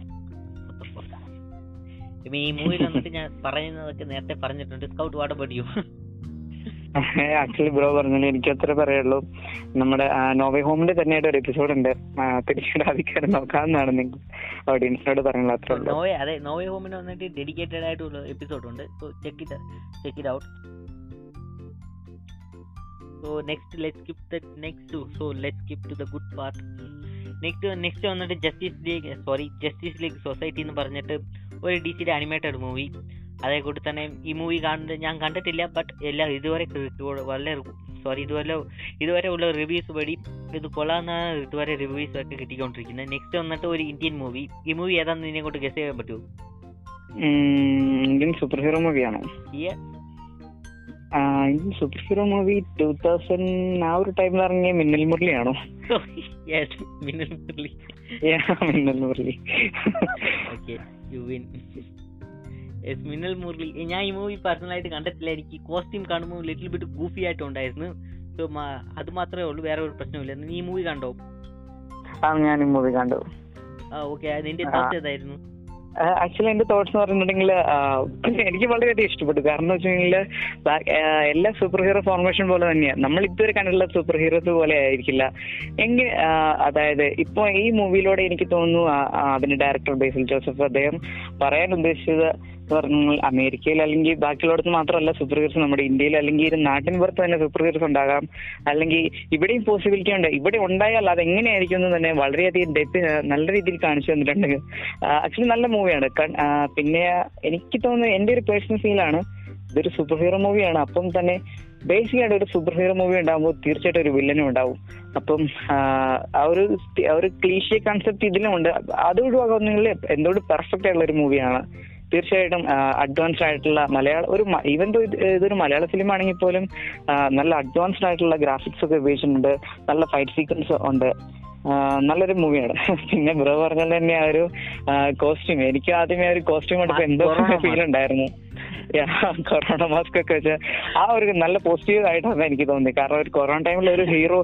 ഈ മൂവിയിൽ വന്നിട്ട് ഞാൻ പറയുന്നതൊക്കെ നേരത്തെ പറഞ്ഞിട്ടുണ്ട്. Scout what about actually bro പറഞ്ഞു എനിക്ക് അത്ര പറയുള്ളൂ നമ്മുടെ നോവേ ഹോമിന്റെ തന്നെയായിട്ട് ഒരു എപ്പിസോഡ് ഉണ്ട്. തിരിച്ചിടാതിക്കാരെ നോക്കാമെന്നാണ് നിങ്ങൾ ഓഡിയൻസിനോട് പറയാനുള്ള അത്ര നോവേ അതെ നോവേ ഹോമിന് വന്നിട്ട് ഡെഡിക്കേറ്റഡ് ആയിട്ടുള്ള എപ്പിസോഡ് ഉണ്ട്. So check it check it out so next let skip the next so let skip to the good part next next വന്നിട്ട് Justice League sorry Justice League Society എന്ന് പറഞ്ഞിട്ട് ഒരു ഡി സിയുടെ അനിമേറ്റഡ് മൂവി അതേ കൂടി തന്നെ ഈ മൂവി കാണുന്നത് ഞാൻ കണ്ടിട്ടില്ല ബട്ട് എല്ലാ ഇതുവരെ വല്ല വളരെ സോറി ഇതുവരെ ഇതുവരെ ഉള്ള റിവ്യൂസ് വഴി ഇത് കൊള്ളാന്നാണ് ഇതുവരെ റിവ്യൂസ് ഒക്കെ കിട്ടിക്കൊണ്ടിരിക്കുന്നത്. നെക്സ്റ്റ് വന്നിട്ട് ഒരു ഇന്ത്യൻ മൂവി ഈ മൂവി ഏതാണെന്ന് ഇതിനെ കൊണ്ട് ഗസ് ചെയ്യാൻ പറ്റുമോ Indian super hero മൂവിയാണോ Indian super hero movie two thousand ആ ഒരു ടൈമിൽ ഇറങ്ങിയ മിന്നൽ മുരളിയാണോ? Minnal Murali. Minnal Murali. Okay you win yes Minnal Murali. ഞാൻ ഈ മൂവി പേഴ്സണലായിട്ട് കണ്ടിട്ടില്ല. എനിക്ക് കോസ്റ്റ്യൂം കാണുമ്പോൾ ലിറ്റിൽ ബിറ്റ് ഗൂഫി ആയിട്ടുണ്ടായിരുന്നു. സോ അത് മാത്രമേ ഉള്ളൂ. വേറെ ഒരു പ്രശ്നമില്ല നീ ഈ മൂവി കണ്ടോ? ഞാൻ ഈ മൂവി കണ്ടു. ഓക്കെ നിന്റെ തോട്ട് ഏതായിരുന്നു? ആക്ച്വലി എന്റെ തോട്ട്സ് എന്ന് പറഞ്ഞിട്ടുണ്ടെങ്കിൽ എനിക്ക് വളരെയധികം ഇഷ്ടപ്പെട്ടു. കാരണം എന്ന് വെച്ചിട്ടുണ്ടെങ്കിൽ എല്ലാ സൂപ്പർ ഹീറോ ഫോർമേഷൻ പോലെ തന്നെയാണ് നമ്മൾ ഇതുവരെ കണ്ടിട്ടുള്ള സൂപ്പർ ഹീറോസ് പോലെ ആയിരിക്കില്ല. എങ്കിൽ അതായത് ഇപ്പൊ ഈ മൂവിയിലൂടെ എനിക്ക് തോന്നുന്നു അതിന്റെ ഡയറക്ടർ ബേസിൽ ജോസഫ് അദ്ദേഹം പറയാൻ ഉദ്ദേശിച്ചത് പറഞ്ഞാൽ അമേരിക്കയിൽ അല്ലെങ്കിൽ ബാക്കിയുള്ളടത്ത് മാത്രമല്ല സൂപ്പർ ഹീറോസ് നമ്മുടെ ഇന്ത്യയിൽ അല്ലെങ്കിൽ ഒരു നാട്ടിൻ പുറത്ത് തന്നെ സൂപ്പർ ഹീറോസ് ഉണ്ടാകാം. അല്ലെങ്കിൽ ഇവിടെയും പോസിബിലിറ്റി ഉണ്ട്. ഇവിടെ ഉണ്ടായാൽ അത് എങ്ങനെയായിരിക്കും എന്ന് തന്നെ വളരെയധികം ഡെപ്ത് നല്ല രീതിയിൽ കാണിച്ചു തന്നിട്ടുണ്ട്. ആക്ച്വലി നല്ല മൂവിയാണ് പിന്നെ എനിക്ക് തോന്നുന്നത് എന്റെ ഒരു പേഴ്സണൽ ഫീലാണ് ഇതൊരു സൂപ്പർ ഹീറോ മൂവിയാണ് അപ്പം തന്നെ ബേസിക് ആയിട്ട് ഒരു സൂപ്പർ ഹീറോ മൂവി ഉണ്ടാകുമ്പോൾ തീർച്ചയായിട്ടും ഒരു വില്ലനും ഉണ്ടാവും. അപ്പം ആ, ആ ഒരു ആ ഒരു ക്ലീഷ്യ കൺസെപ്റ്റ് ഇതിലും ഉണ്ട്. അത് ഒഴിവാക്കുന്നെങ്കിൽ എന്തുകൊണ്ട് പെർഫെക്റ്റ് ആയിട്ടുള്ള ഒരു മൂവിയാണ് തീർച്ചയായിട്ടും അഡ്വാൻസ്ഡ് ആയിട്ടുള്ള മലയാള ഒരു ഈവൻ ഇതൊരു മലയാള ഫിലിം ആണെങ്കിൽ പോലും നല്ല അഡ്വാൻസ്ഡ് ആയിട്ടുള്ള ഗ്രാഫിക്സ് ഒക്കെ ഉപയോഗിച്ചിട്ടുണ്ട് നല്ല ഫൈറ്റ് സീക്വൻസ് ഉണ്ട് നല്ലൊരു മൂവിയാണ് പിന്നെ ബ്രോ പറഞ്ഞ തന്നെ ആ ഒരു കോസ്റ്റ്യൂം എനിക്ക് ആദ്യമേ ആ ഒരു കോസ്റ്റ്യൂം കണ്ടപ്പോ എന്തോ ഫീൽ ഉണ്ടായിരുന്നു. കൊറോണ മാസ്ക് ഒക്കെ വെച്ച് ആ ഒരു നല്ല പോസിറ്റീവ് ആയിട്ടാണ് എനിക്ക് തോന്നി കാരണം ഒരു കൊറോണ ടൈമിൽ ഒരു ഹീറോ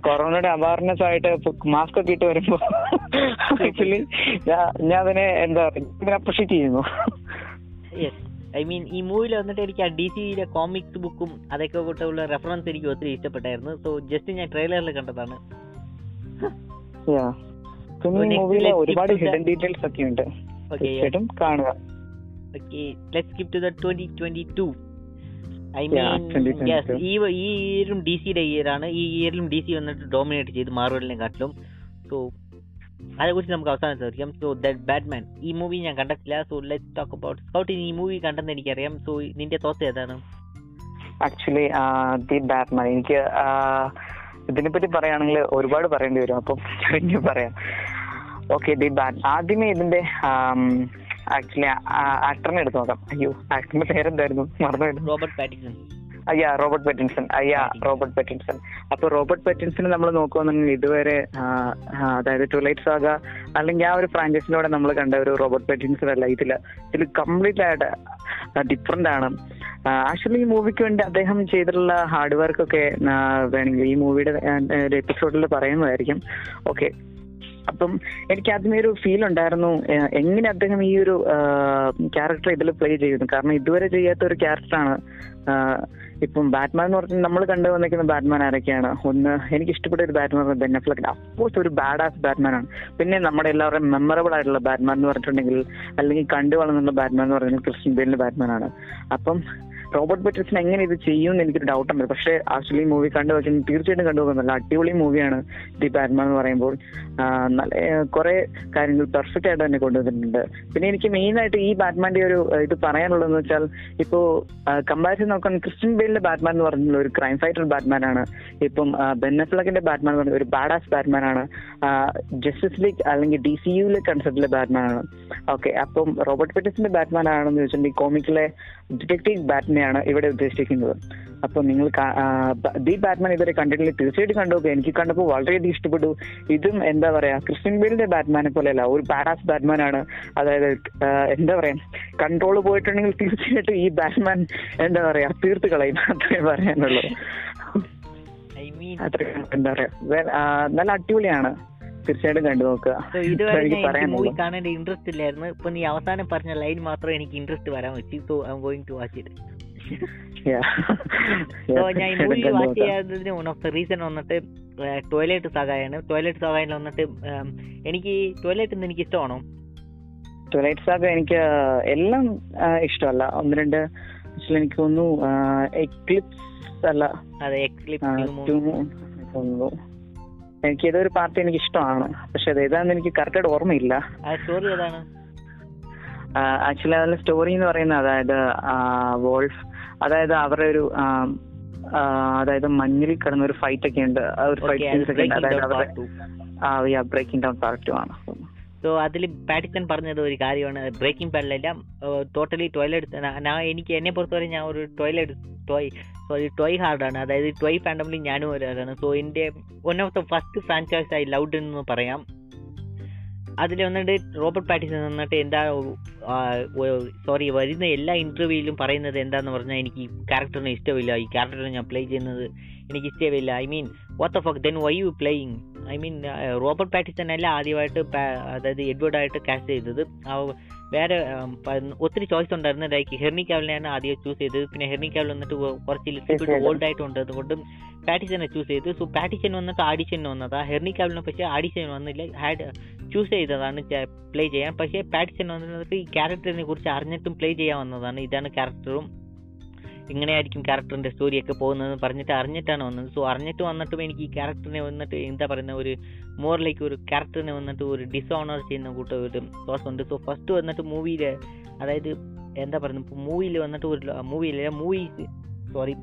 കൊറോണയുടെ അവയർനെസ് ആയിട്ട് മാസ്ക് ഒക്കെ ഇട്ട് വരുമ്പോ ആക്ച്വലി ഞാൻ അതിനെ എന്താ പറയുക അപ്രിഷിയേറ്റ് ചെയ്യുന്നു. ഐ മീൻ ഈ മൂവിയിൽ വന്നിട്ട് എനിക്ക് ആ ഡി സിയിലെ കോമിക്സ് ബുക്കും അതൊക്കെ കൂട്ടുള്ള റെഫറൻസ് എനിക്ക് ഒത്തിരി ഇഷ്ടപ്പെട്ടായിരുന്നു. സോ ജസ്റ്റ് ഞാൻ ട്രെയിലറിൽ കണ്ടതാണ്. പിന്നെ മൂവിയിലെ ഒരുപാട് ഹിഡൻ ഡീറ്റെയിൽസ് ഒക്കെ ഉണ്ട്. തീർച്ചയായിട്ടും കാണുക. Okay let skip to the twenty twenty two I Yeah, mean 2022. Yes ഈ ഈ ഇയറും ഡി സിയുടെ ഇയറാണ് ഈ ഇയറിലും ഡി സി വന്നിട്ട് ഡോമിനേറ്റ് ചെയ്ത് മാർവലിനെ കാട്ടിലും സോ അതേക്കുറിച്ച് നമുക്ക് അവസാനം ചോദിക്കാം. സോ ദാറ്റ് ബാറ്റ്മാൻ ഈ മൂവി ഞാൻ കണ്ടിട്ടില്ല. So let talk about Scout ഈ മൂവി കണ്ടെന്ന് എനിക്കറിയാം. സോ നിന്റെ തോത്ത് ഏതാണ്? ആക്ച്വലി ദി ബാറ്റ്മാൻ എനിക്ക് ഇതിനെപ്പറ്റി പറയുകയാണെങ്കിൽ ഒരുപാട് പറയേണ്ടി വരും. അപ്പം പറയാം. ഓക്കെ ദി ബാറ്റ് ആദ്യമേ ഇതിന്റെ ആക്ച്വലി ആക്ടറിനെ എടുത്തു നോക്കാം. അയ്യോ ആക്ടറിന്റെ പേരെന്തായിരുന്നു? മറന്നു റോബർട്ട് പാറ്റിസൺ അയ്യാ റോബർട്ട് പെറ്റിൻസൺ. അയ്യാ റോബർട്ട് പെറ്റിൻസൺ. അപ്പൊ റോബർട്ട് പെറ്റിൻസനെ നമ്മൾ നോക്കുകയാണെങ്കിൽ ഇതുവരെ അതായത് ട്വലൈറ്റ് സാഗ അല്ലെങ്കിൽ ആ ഒരു ഫ്രാഞ്ചൈസിലൂടെ നമ്മൾ കണ്ട ഒരു റോബർട്ട് പെറ്റിൻസൺ അല്ല. ഇതിൽ ഇതിൽ കംപ്ലീറ്റ് ആയിട്ട് ഡിഫറെന്റ് ആണ്. ആക്ച്വലി ഈ മൂവിക്ക് വേണ്ടി അദ്ദേഹം ചെയ്തിട്ടുള്ള ഹാർഡ് വർക്ക് ഒക്കെ വേണമെങ്കിൽ ഈ മൂവിയുടെ ഒരു എപ്പിസോഡിൽ പറയുന്നതായിരിക്കും. ഓക്കെ അപ്പം എനിക്ക് ആദ്യമേ ഒരു ഫീൽ ഉണ്ടായിരുന്നു എങ്ങനെ അദ്ദേഹം ഈ ഒരു ക്യാരക്ടർ ഇതിൽ പ്ലേ ചെയ്യുന്നു കാരണം ഇതുവരെ ചെയ്യാത്ത ഒരു ക്യാരക്ടറാണ് ഇപ്പം ബാറ്റ്മാൻ എന്ന് പറഞ്ഞാൽ നമ്മൾ കണ്ടു വന്നിരിക്കുന്ന ബാറ്റ്മാൻ ആരൊക്കെയാണ്? ഒന്ന് എനിക്ക് ഇഷ്ടപ്പെട്ട ഒരു Batman Ben Affleck of course ഒരു ബാഡ് ആസ് ബാറ്റ്മാൻ ആണ്. പിന്നെ നമ്മുടെ എല്ലാവരും മെമ്മറബിൾ ആയിട്ടുള്ള ബാറ്റ്മാൻ എന്ന് പറഞ്ഞിട്ടുണ്ടെങ്കിൽ അല്ലെങ്കിൽ കണ്ടു വളർന്നുള്ള ബാറ്റ്മാൻ എന്ന് പറഞ്ഞാൽ ക്രിസ്ത്യൻ ബെയിലിന്റെ ബാറ്റ്മാൻ ആണ്. അപ്പം റോബർട്ട് പെറ്റർസൺ എങ്ങനെ ഇത് ചെയ്യും എന്ന് എനിക്കൊരു ഡൗട്ട് ഉണ്ട്. പക്ഷേ ആക്ച്വലി മൂവി കണ്ടു വെച്ചാൽ തീർച്ചയായിട്ടും കണ്ടു നല്ല അടിപൊളി മൂവിയാണ് ദി ബാറ്റ്മാൻ എന്ന് പറയുമ്പോൾ. നല്ല കുറെ കാര്യങ്ങൾ പെർഫെക്റ്റ് ആയിട്ട് തന്നെ കൊണ്ടുവന്നിട്ടുണ്ട്. പിന്നെ എനിക്ക് മെയിൻ ആയിട്ട് ഈ ബാറ്റ്മാന്റെ ഒരു ഇത് പറയാനുള്ളതെന്ന് വെച്ചാൽ ഇപ്പോ കമ്പാരിസൺ നോക്കാൻ ക്രിസ്ത്യൻ ബെയിലിന്റെ ബാറ്റ്മാൻ എന്ന് പറഞ്ഞുള്ള ഒരു ക്രൈം ഫൈറ്റർ ബാറ്റ്മാൻ ആണ് ഇപ്പം ബെന്നഫ്ലക്കിന്റെ ബാറ്റ്മാൻ എന്ന് പറഞ്ഞ ഒരു ബാഡാസ് ബാറ്റ്മാൻ ആണ് ജസ്റ്റിസ് ലീഗ് അല്ലെങ്കിൽ ഡി സി യുയിലെ കൺസെപ്റ്റിലെ ബാറ്റ്മാൻ ആണ് ഓക്കെ അപ്പം റോബർട്ട് പെറ്റിസിന്റെ ബാറ്റ്മാൻ ആണെന്ന് ചോദിച്ചിട്ടുണ്ടെങ്കിൽ കോമിക്കിലെ ഡിറ്റക്റ്റീവ് ബാറ്റ്മാനാണ് ഇവിടെ ഉദ്ദേശിക്കുന്നത് അപ്പൊ നിങ്ങൾ ദി ബാറ്റ്മാൻ ഇവരെ കണ്ടിട്ടില്ല. തീർച്ചയായിട്ടും കണ്ടു. എനിക്ക് കണ്ടപ്പോൾ വളരെയധികം ഇഷ്ടപ്പെട്ടു. ഇതും എന്താ പറയാ ക്രിസ്ത്യൻ ബേലിന്റെ ബാറ്റ്മാനെ പോലെയല്ല ഒരു പാഡാസ് ബാറ്റ്മാൻ ആണ് അതായത് എന്താ പറയാ കൺട്രോൾ പോയിട്ടുണ്ടെങ്കിൽ തീർച്ചയായിട്ടും ഈ ബാറ്റ്മാൻ എന്താ പറയാ തീർത്ത് കളയും. അത്രേ പറയാനുള്ളൂ. അത്ര എന്താ പറയാ നല്ല അടിപൊളിയാണ്. തീർച്ചയായിട്ടും കണ്ടു നോക്കുക. ഇതുവരെ എനിക്ക് മൂവി കാണേണ്ട ഇൻട്രസ്റ്റ് ഇല്ലായിരുന്നു. ഇപ്പൊ നീ അവസാനം പറഞ്ഞ ലൈൻ മാത്രം എനിക്ക് ഇൻട്രസ്റ്റ് വരാൻ പറ്റി. So I'm going to watch it. So ഞാൻ മൂവി വാച്ച്. ചെയ്യാത്തതിന് വൺ ഓഫ് ദ റീസൺ വന്നിട്ട് ടോയ്ലറ്റ് സഹായാണ് ടോയ്ലറ്റ് സഹായിൽ വന്നിട്ട് എനിക്ക് ടോയ്ലറ്റ് എനിക്ക് ഇഷ്ടമാണോ? ടോയ്ലറ്റ് സാഗ എനിക്ക് എല്ലാം ഇഷ്ടമല്ല. ഒന്ന് രണ്ട് എനിക്ക് തോന്നുന്നു എക്ലിപ്സ് അല്ല. അതെ എക്ലിപ്സ് തോന്നുന്നു. എനിക്ക് ഏതൊരു പാർട്ടി എനിക്ക് ഇഷ്ടമാണ്. പക്ഷെ അത് ഏതാണെന്ന് എനിക്ക് കറക്റ്റായിട്ട് ഓർമ്മയില്ല. ആ സ്റ്റോറി ഏതാണ്? ആക്ച്വലി അതിലെ സ്റ്റോറി എന്ന് പറയുന്നത് അതായത് വോൾഫ് അതായത് അവരുടെ ഒരു അതായത് മഞ്ഞിൽ കിടന്ന ഒരു ഫൈറ്റ് ഒക്കെ ഉണ്ട്. ഒരു ഫൈറ്റ് അത് സീൻസ് ഒക്കെ ഉണ്ട്. ബ്രേക്കിംഗ് അതായത് ഡൗൺ അവരുടെ part two Breaking Dawn part ആണ്. സോ അതിൽ പാറ്റിസൺ പറഞ്ഞത് ഒരു കാര്യമാണ്. ബ്രേക്കിംഗ് പാഡിലെല്ലാം ടോട്ടലി ടോയ്ലറ്റ് എനിക്ക് എന്നെ പൊറുത്തവരെ ഞാൻ ഒരു ടോയ്ലറ്റ് ടോയ് സോറി ട്വൈ ഹാർഡാണ് അതായത് ട്വൈ ഫാൻഡമിൽ ഞാനും ഒരാളാണ്. സോ എന്റെ one of the first franchise I loved എന്ന് പറയാം. അതിൽ വന്നിട്ട് റോബർട്ട് പാറ്റിസൺ വന്നിട്ട് എന്താ സോറി വരുന്ന എല്ലാ ഇന്റർവ്യൂയിലും പറയുന്നത് എന്താണെന്ന് പറഞ്ഞാൽ എനിക്ക് ഈ ക്യാരക്ടറിനെ ഇഷ്ടമില്ല. ഈ ക്യാരക്ടറിനെ ഞാൻ പ്ലേ ചെയ്യുന്നത് എനിക്ക് ഇഷ്ടമില്ല. I mean what the fuck then why you playing I mean Robert Pattinson അല്ല ആദ്യമായിട്ട് അതായത് എഡ്വേർഡായിട്ട് കാസ്റ്റ് ചെയ്തത്. വേറെ ഒത്തിരി ചോയ്സ് ഉണ്ടായിരുന്നു. ലൈക്ക് ഹെർണി കാവലിനെയാണ് ആദ്യം ചൂസ് ചെയ്തത്. പിന്നെ ഹെർണി കാവൽ വന്നിട്ട് കുറച്ച് ലിറ്റിൽ തീർച്ചയായിട്ടും. ഓൾഡ് ആയിട്ടുണ്ട് അതുകൊണ്ട് പാറ്റിസനെ ചൂസ് ചെയ്തു. സോ പാറ്റിസൺ വന്നിട്ട് ആഡിഷന് വന്നതാ. ഹെർണി കാവലിനെ പക്ഷേ ആഡിഷൻ വന്നില്ല. ഹാഡ് ചൂസ് ചെയ്തതാണ് പ്ലേ ചെയ്യാൻ. പക്ഷേ പാറ്റിസൺ വന്നിട്ട് ഈ ക്യാരക്ടറിനെ കുറിച്ച് അറിഞ്ഞിട്ടും പ്ലേ ചെയ്യാൻ വന്നതാണ്. ഇതാണ് ക്യാരക്ടറും. ഇങ്ങനെയായിരിക്കും ക്യാരക്ടറിന്റെ സ്റ്റോറിയൊക്കെ പോകുന്നതെന്ന് പറഞ്ഞിട്ട് അറിഞ്ഞിട്ടാണ് വന്നത്. സോ അറിഞ്ഞിട്ട് വന്നിട്ടും എനിക്ക് ഈ ക്യാരക്ടറിനെ വന്നിട്ട് എന്താ പറയുന്ന ഒരു മോർ ലൈക്ക് ഒരു ക്യാരക്ടറിനെ വന്നിട്ട് ഒരു ഡിസോണർ ചെയ്യുന്ന കൂട്ട ഒരു ഉണ്ട്. സോ ഫസ്റ്റ് വന്നിട്ട് മൂവിയിൽ അതായത് എന്താ പറയുന്നത് ഇപ്പോൾ മൂവിയിൽ വന്നിട്ട് ഒരു മൂവിയിൽ മൂവി സോറി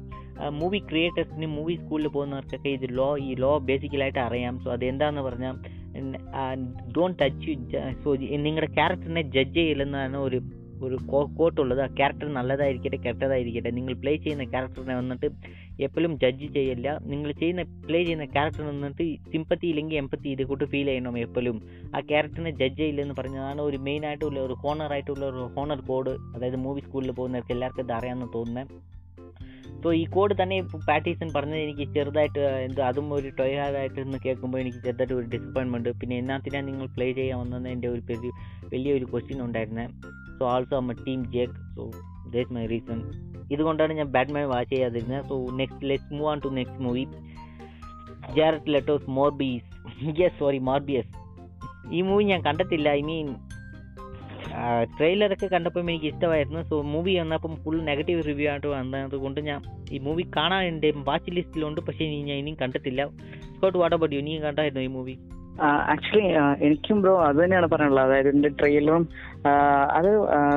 മൂവി ക്രിയേറ്റേഴ്സിന് മൂവി സ്കൂളിൽ പോകുന്നവർക്കൊക്കെ ഇത് ലോ ഈ ലോ ബേസിക്കലായിട്ട് അറിയാം. സോ അതെന്താന്ന് പറഞ്ഞാൽ ഡോണ്ട് ടച്ച് സോ നിങ്ങളുടെ ക്യാരക്ടറിനെ ജഡ്ജ് ചെയ്യില്ലെന്നാണ് ഒരു ഒരു കോട്ടുള്ളത് ആ ക്യാരക്ടർ നല്ലതായിരിക്കട്ടെ കെട്ടതായിരിക്കട്ടെ നിങ്ങൾ പ്ലേ ചെയ്യുന്ന ക്യാരക്ടറിനെ വന്നിട്ട് എപ്പോഴും ജഡ്ജ് ചെയ്യില്ല. നിങ്ങൾ ചെയ്യുന്ന പ്ലേ ചെയ്യുന്ന ക്യാരക്ടറിന് വന്നിട്ട് സിമ്പത്തി ഇല്ലെങ്കിൽ എമ്പത്തി ഇത് കൂട്ട് ഫീൽ ചെയ്യണം എപ്പോഴും. ആ ക്യാരക്ടറിനെ ജഡ്ജ് ചെയ്യില്ലെന്ന് പറഞ്ഞതാണ് ഒരു മെയിൻ ആയിട്ടുള്ള ഒരു ഹോണർ ആയിട്ടുള്ള ഒരു ഹോണർ കോഡ് അതായത് മൂവി സ്കൂളിൽ പോകുന്നവർക്ക് എല്ലാവർക്കും ഇത് അറിയാമെന്ന് തോന്നുന്നത് സോ ഈ കോഡ് തന്നെ പാറ്റീസൺ പറഞ്ഞത് എനിക്ക് ചെറുതായിട്ട് എന്ത് അതും ഒരു ടൊയാതായിട്ട് എന്ന് കേൾക്കുമ്പോൾ എനിക്ക് ചെറുതായിട്ട് ഒരു ഡിസപ്പോയിൻമെന്റ് പിന്നെ എന്നാത്തിനാണ് നിങ്ങൾ പ്ലേ ചെയ്യാൻ വന്നതെന്ന് എന്റെ ഒരു വലിയൊരു ക്വസ്റ്റ്യൻ ഉണ്ടായിരുന്നത് so also am a team Jake so thus my reason ഇതുകൊണ്ടാണ് ഞാൻ Batman watch ചെയ്യാതിരുന്നത്. So next let's move on to next movie Jared Leto's Morbius yes sorry Morbius ഈ മൂവി ഞാൻ കണ്ടിട്ടില്ല. ഐ മീൻ ട്രെയിലറൊക്കെ കണ്ടപ്പം എനിക്ക് ഇഷ്ടമായിരുന്നു. സോ മൂവി വന്നപ്പം ഫുൾ നെഗറ്റീവ് റിവ്യൂ ആയിട്ട് വന്നതുകൊണ്ട് ഞാൻ ഈ മൂവി കാണാൻ എന്റെ വാച്ച് ലിസ്റ്റിലുണ്ട് പക്ഷേ ഞാൻ ഇനിയും കണ്ടിട്ടില്ല. സ്കോട്ട് വാട്ട് അബൌട്ട് യു നീ കണ്ടായിരുന്നു ഈ മൂവി ആക്ച്വലി എനിക്കും ബ്രോ അത് തന്നെയാണ് പറയാനുള്ളത്. അതായത് ഇതിന്റെ ട്രെയിലറും അത്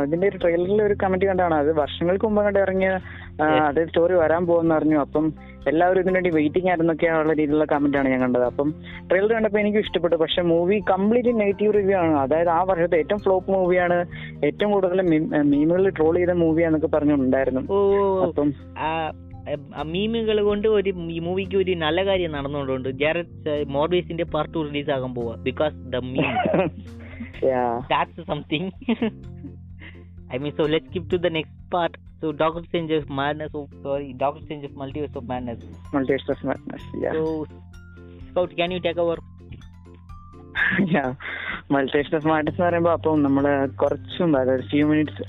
ഇതിന്റെ ഒരു ട്രെയിലറിൽ ഒരു കമന്റ് കണ്ടാണ്. അത് വർഷങ്ങൾക്ക് മുമ്പ് കണ്ട് ഇറങ്ങിയ അതായത് സ്റ്റോറി വരാൻ പോകുന്ന അറിഞ്ഞു. അപ്പം എല്ലാവരും ഇതിനു വേണ്ടി വെയിറ്റിംഗ് ആയിരുന്നൊക്കെയുള്ള രീതിയിലുള്ള കമന്റ് ആണ് ഞാൻ കണ്ടത്. അപ്പം ട്രെയിലർ കണ്ടപ്പോൾ എനിക്ക് ഇഷ്ടപ്പെട്ടു. പക്ഷെ മൂവി കംപ്ലീറ്റ്ലി നെഗറ്റീവ് റിവ്യൂ ആണ്. അതായത് ആ വർഷത്തെ ഏറ്റവും ഫ്ലോപ്പ് മൂവിയാണ് ഏറ്റവും കൂടുതൽ മീമുകളിൽ ട്രോൾ ചെയ്ത മൂവിയാന്നൊക്കെ പറഞ്ഞുണ്ടായിരുന്നു അപ്പം മീമുകൾ കൊണ്ട് ഒരു ഈ മൂവിക്ക് ഒരു നല്ല കാര്യം നടന്നുകൊണ്ടുണ്ട് ജാരറ്റ് മോർബീസിന്റെ പാർട്ട് ടു റിലീസ് ആകാൻ പോവാ because the meme yeah. that's something. I mean, so let's skip to the next part. So, Doctor Strange of Madness. Oh, sorry, Doctor Strange of Multiverse of Madness. Multiverse of Madness, yeah. So, Scout, can you take over? Mutation of മാർട്ടസ് എന്ന് പറയുമ്പോ അപ്പം നമ്മൾ കുറച്ചും അതായത് ഫ്യൂ മിനിറ്റ്സ്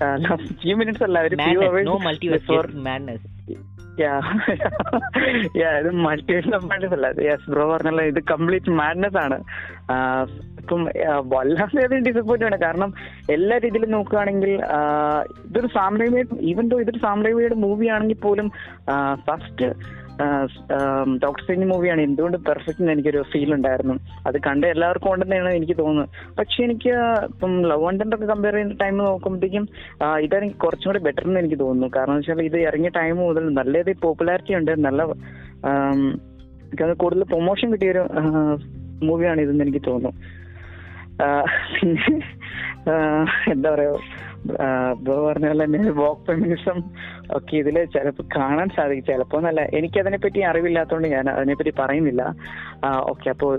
ഫ്യൂ മിനിറ്റ്സ് അല്ല ഒരു ഫ്യൂ Madness, അവേഴ്സ് ഇത് മൾട്ടിവേഷൻ മാഡ്നസ് യെസ് ബ്രോ പറഞ്ഞല്ലോ ഇത് കംപ്ലീറ്റ് മാഡ്നസ് ആണ്. ഇപ്പം വല്ലാതെ ഡിസപ്പോയിന്റ് ആണ്. കാരണം എല്ലാ രീതിയിലും നോക്കുകയാണെങ്കിൽ ഇതൊരു സാമ്രാജ്യ ഈവൻ ദോ ഇതൊരു സാമ്രാജ്യയുടെ മൂവി ആണെങ്കിൽ പോലും ഫസ്റ്റ് ഡോക്ടർ സ്ട്രേഞ്ച് മൂവിയാണ്. എന്തുകൊണ്ട് പെർഫെക്റ്റ് എന്ന് എനിക്കൊരു ഫീൽ ഉണ്ടായിരുന്നു. അത് കണ്ട എല്ലാവർക്കും ഉണ്ടെന്നാണ് എനിക്ക് തോന്നുന്നത്. പക്ഷെ എനിക്ക് ഇപ്പം ലവ് വണ്ടർ ഒക്കെ കമ്പയർ ചെയ്യുന്ന ടൈം നോക്കുമ്പോഴത്തേക്കും ഇതാണെങ്കിൽ കുറച്ചും കൂടി ബെറ്റർ എന്ന് എനിക്ക് തോന്നുന്നു. കാരണം വെച്ചാൽ ഇത് ഇറങ്ങിയ ടൈം മുതൽ നല്ല പോപ്പുലാരിറ്റി ഉണ്ട്. നല്ല കൂടുതൽ പ്രൊമോഷൻ കിട്ടിയൊരു മൂവിയാണ് ഇതെന്ന് എനിക്ക് തോന്നുന്നു. പിന്നെ എന്താ പറയാ ബ്രോ പറഞ്ഞ പോലെ തന്നെ വോക്ക് ഫെമിനിസം ഒക്കെ ഇതിൽ ചിലപ്പോൾ കാണാൻ സാധിക്കും. ചിലപ്പോൾ എന്നല്ല എനിക്കതിനെ പറ്റി അറിവില്ലാത്തതുകൊണ്ട് ഞാൻ അതിനെപ്പറ്റി പറയുന്നില്ല. ഓക്കെ അപ്പോൾ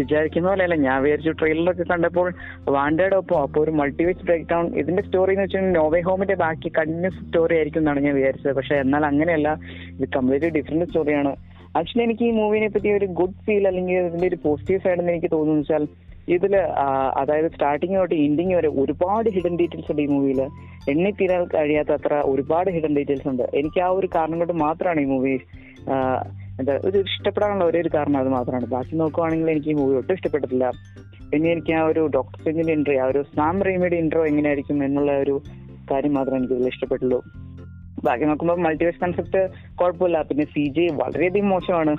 വിചാരിക്കുന്ന പോലെയല്ല ഞാൻ വിചാരിച്ചു ട്രെയിലറൊക്കെ കണ്ടപ്പോൾ വാണ്ടയുടെ ഒപ്പം അപ്പോൾ ഒരു മൾട്ടിവേസ് ബ്രേക്ക് ഡൗൺ ഇതിന്റെ സ്റ്റോറി എന്ന് വെച്ചാൽ നോവേ ഹോമിന്റെ ബാക്കി കണ്ടിന്യൂസ് സ്റ്റോറി ആയിരിക്കും എന്നാണ് ഞാൻ വിചാരിച്ചത്. പക്ഷെ എന്നാൽ അങ്ങനെയല്ല ഇത് കംപ്ലീറ്റ്ലി ഡിഫറെന്റ് സ്റ്റോറിയാണ് ആക്ച്വലി എനിക്ക് ഈ മൂവിനെ പറ്റി ഒരു ഗുഡ് ഫീൽ അല്ലെങ്കിൽ ഇതിന്റെ ഒരു പോസിറ്റീവ് സൈഡ് എന്ന് എനിക്ക് തോന്നുന്നു വെച്ചാൽ ഇതിൽ അതായത് സ്റ്റാർട്ടിങ് തൊട്ട് എൻഡിങ് വരെ ഒരുപാട് ഹിഡൻ ഡീറ്റെയിൽസ് ഉണ്ട് ഈ മൂവിയിൽ എണ്ണി തീരാൻ കഴിയാത്ത അത്ര ഒരുപാട് ഹിഡൻ ഡീറ്റെയിൽസ് ഉണ്ട്. എനിക്ക് ആ ഒരു കാരണം കൊണ്ട് മാത്രമാണ് ഈ മൂവി എന്താ ഒരു ഇഷ്ടപ്പെടാനുള്ള ഒരേ ഒരു കാരണം അത് മാത്രമാണ്. ബാക്കി നോക്കുവാണെങ്കിൽ എനിക്ക് ഈ മൂവി ഒട്ടും ഇഷ്ടപ്പെട്ടിട്ടില്ല. പിന്നെ എനിക്ക് ആ ഒരു ഡോക്ടർ സെഞ്ചിന്റെ ഇൻട്രോ ആ ഒരു സാം റീമിയുടെ ഇൻട്രോ എങ്ങനെയായിരിക്കും എന്നുള്ള ഒരു കാര്യം മാത്രം എനിക്ക് ഇതിൽ ഇഷ്ടപ്പെട്ടുള്ളൂ. ബാക്കി നോക്കുമ്പോൾ മൾട്ടിവേഴ്സ് കൺസെപ്റ്റ് കുഴപ്പമില്ല. പിന്നെ സി ജി വളരെയധികം മോശമാണ്.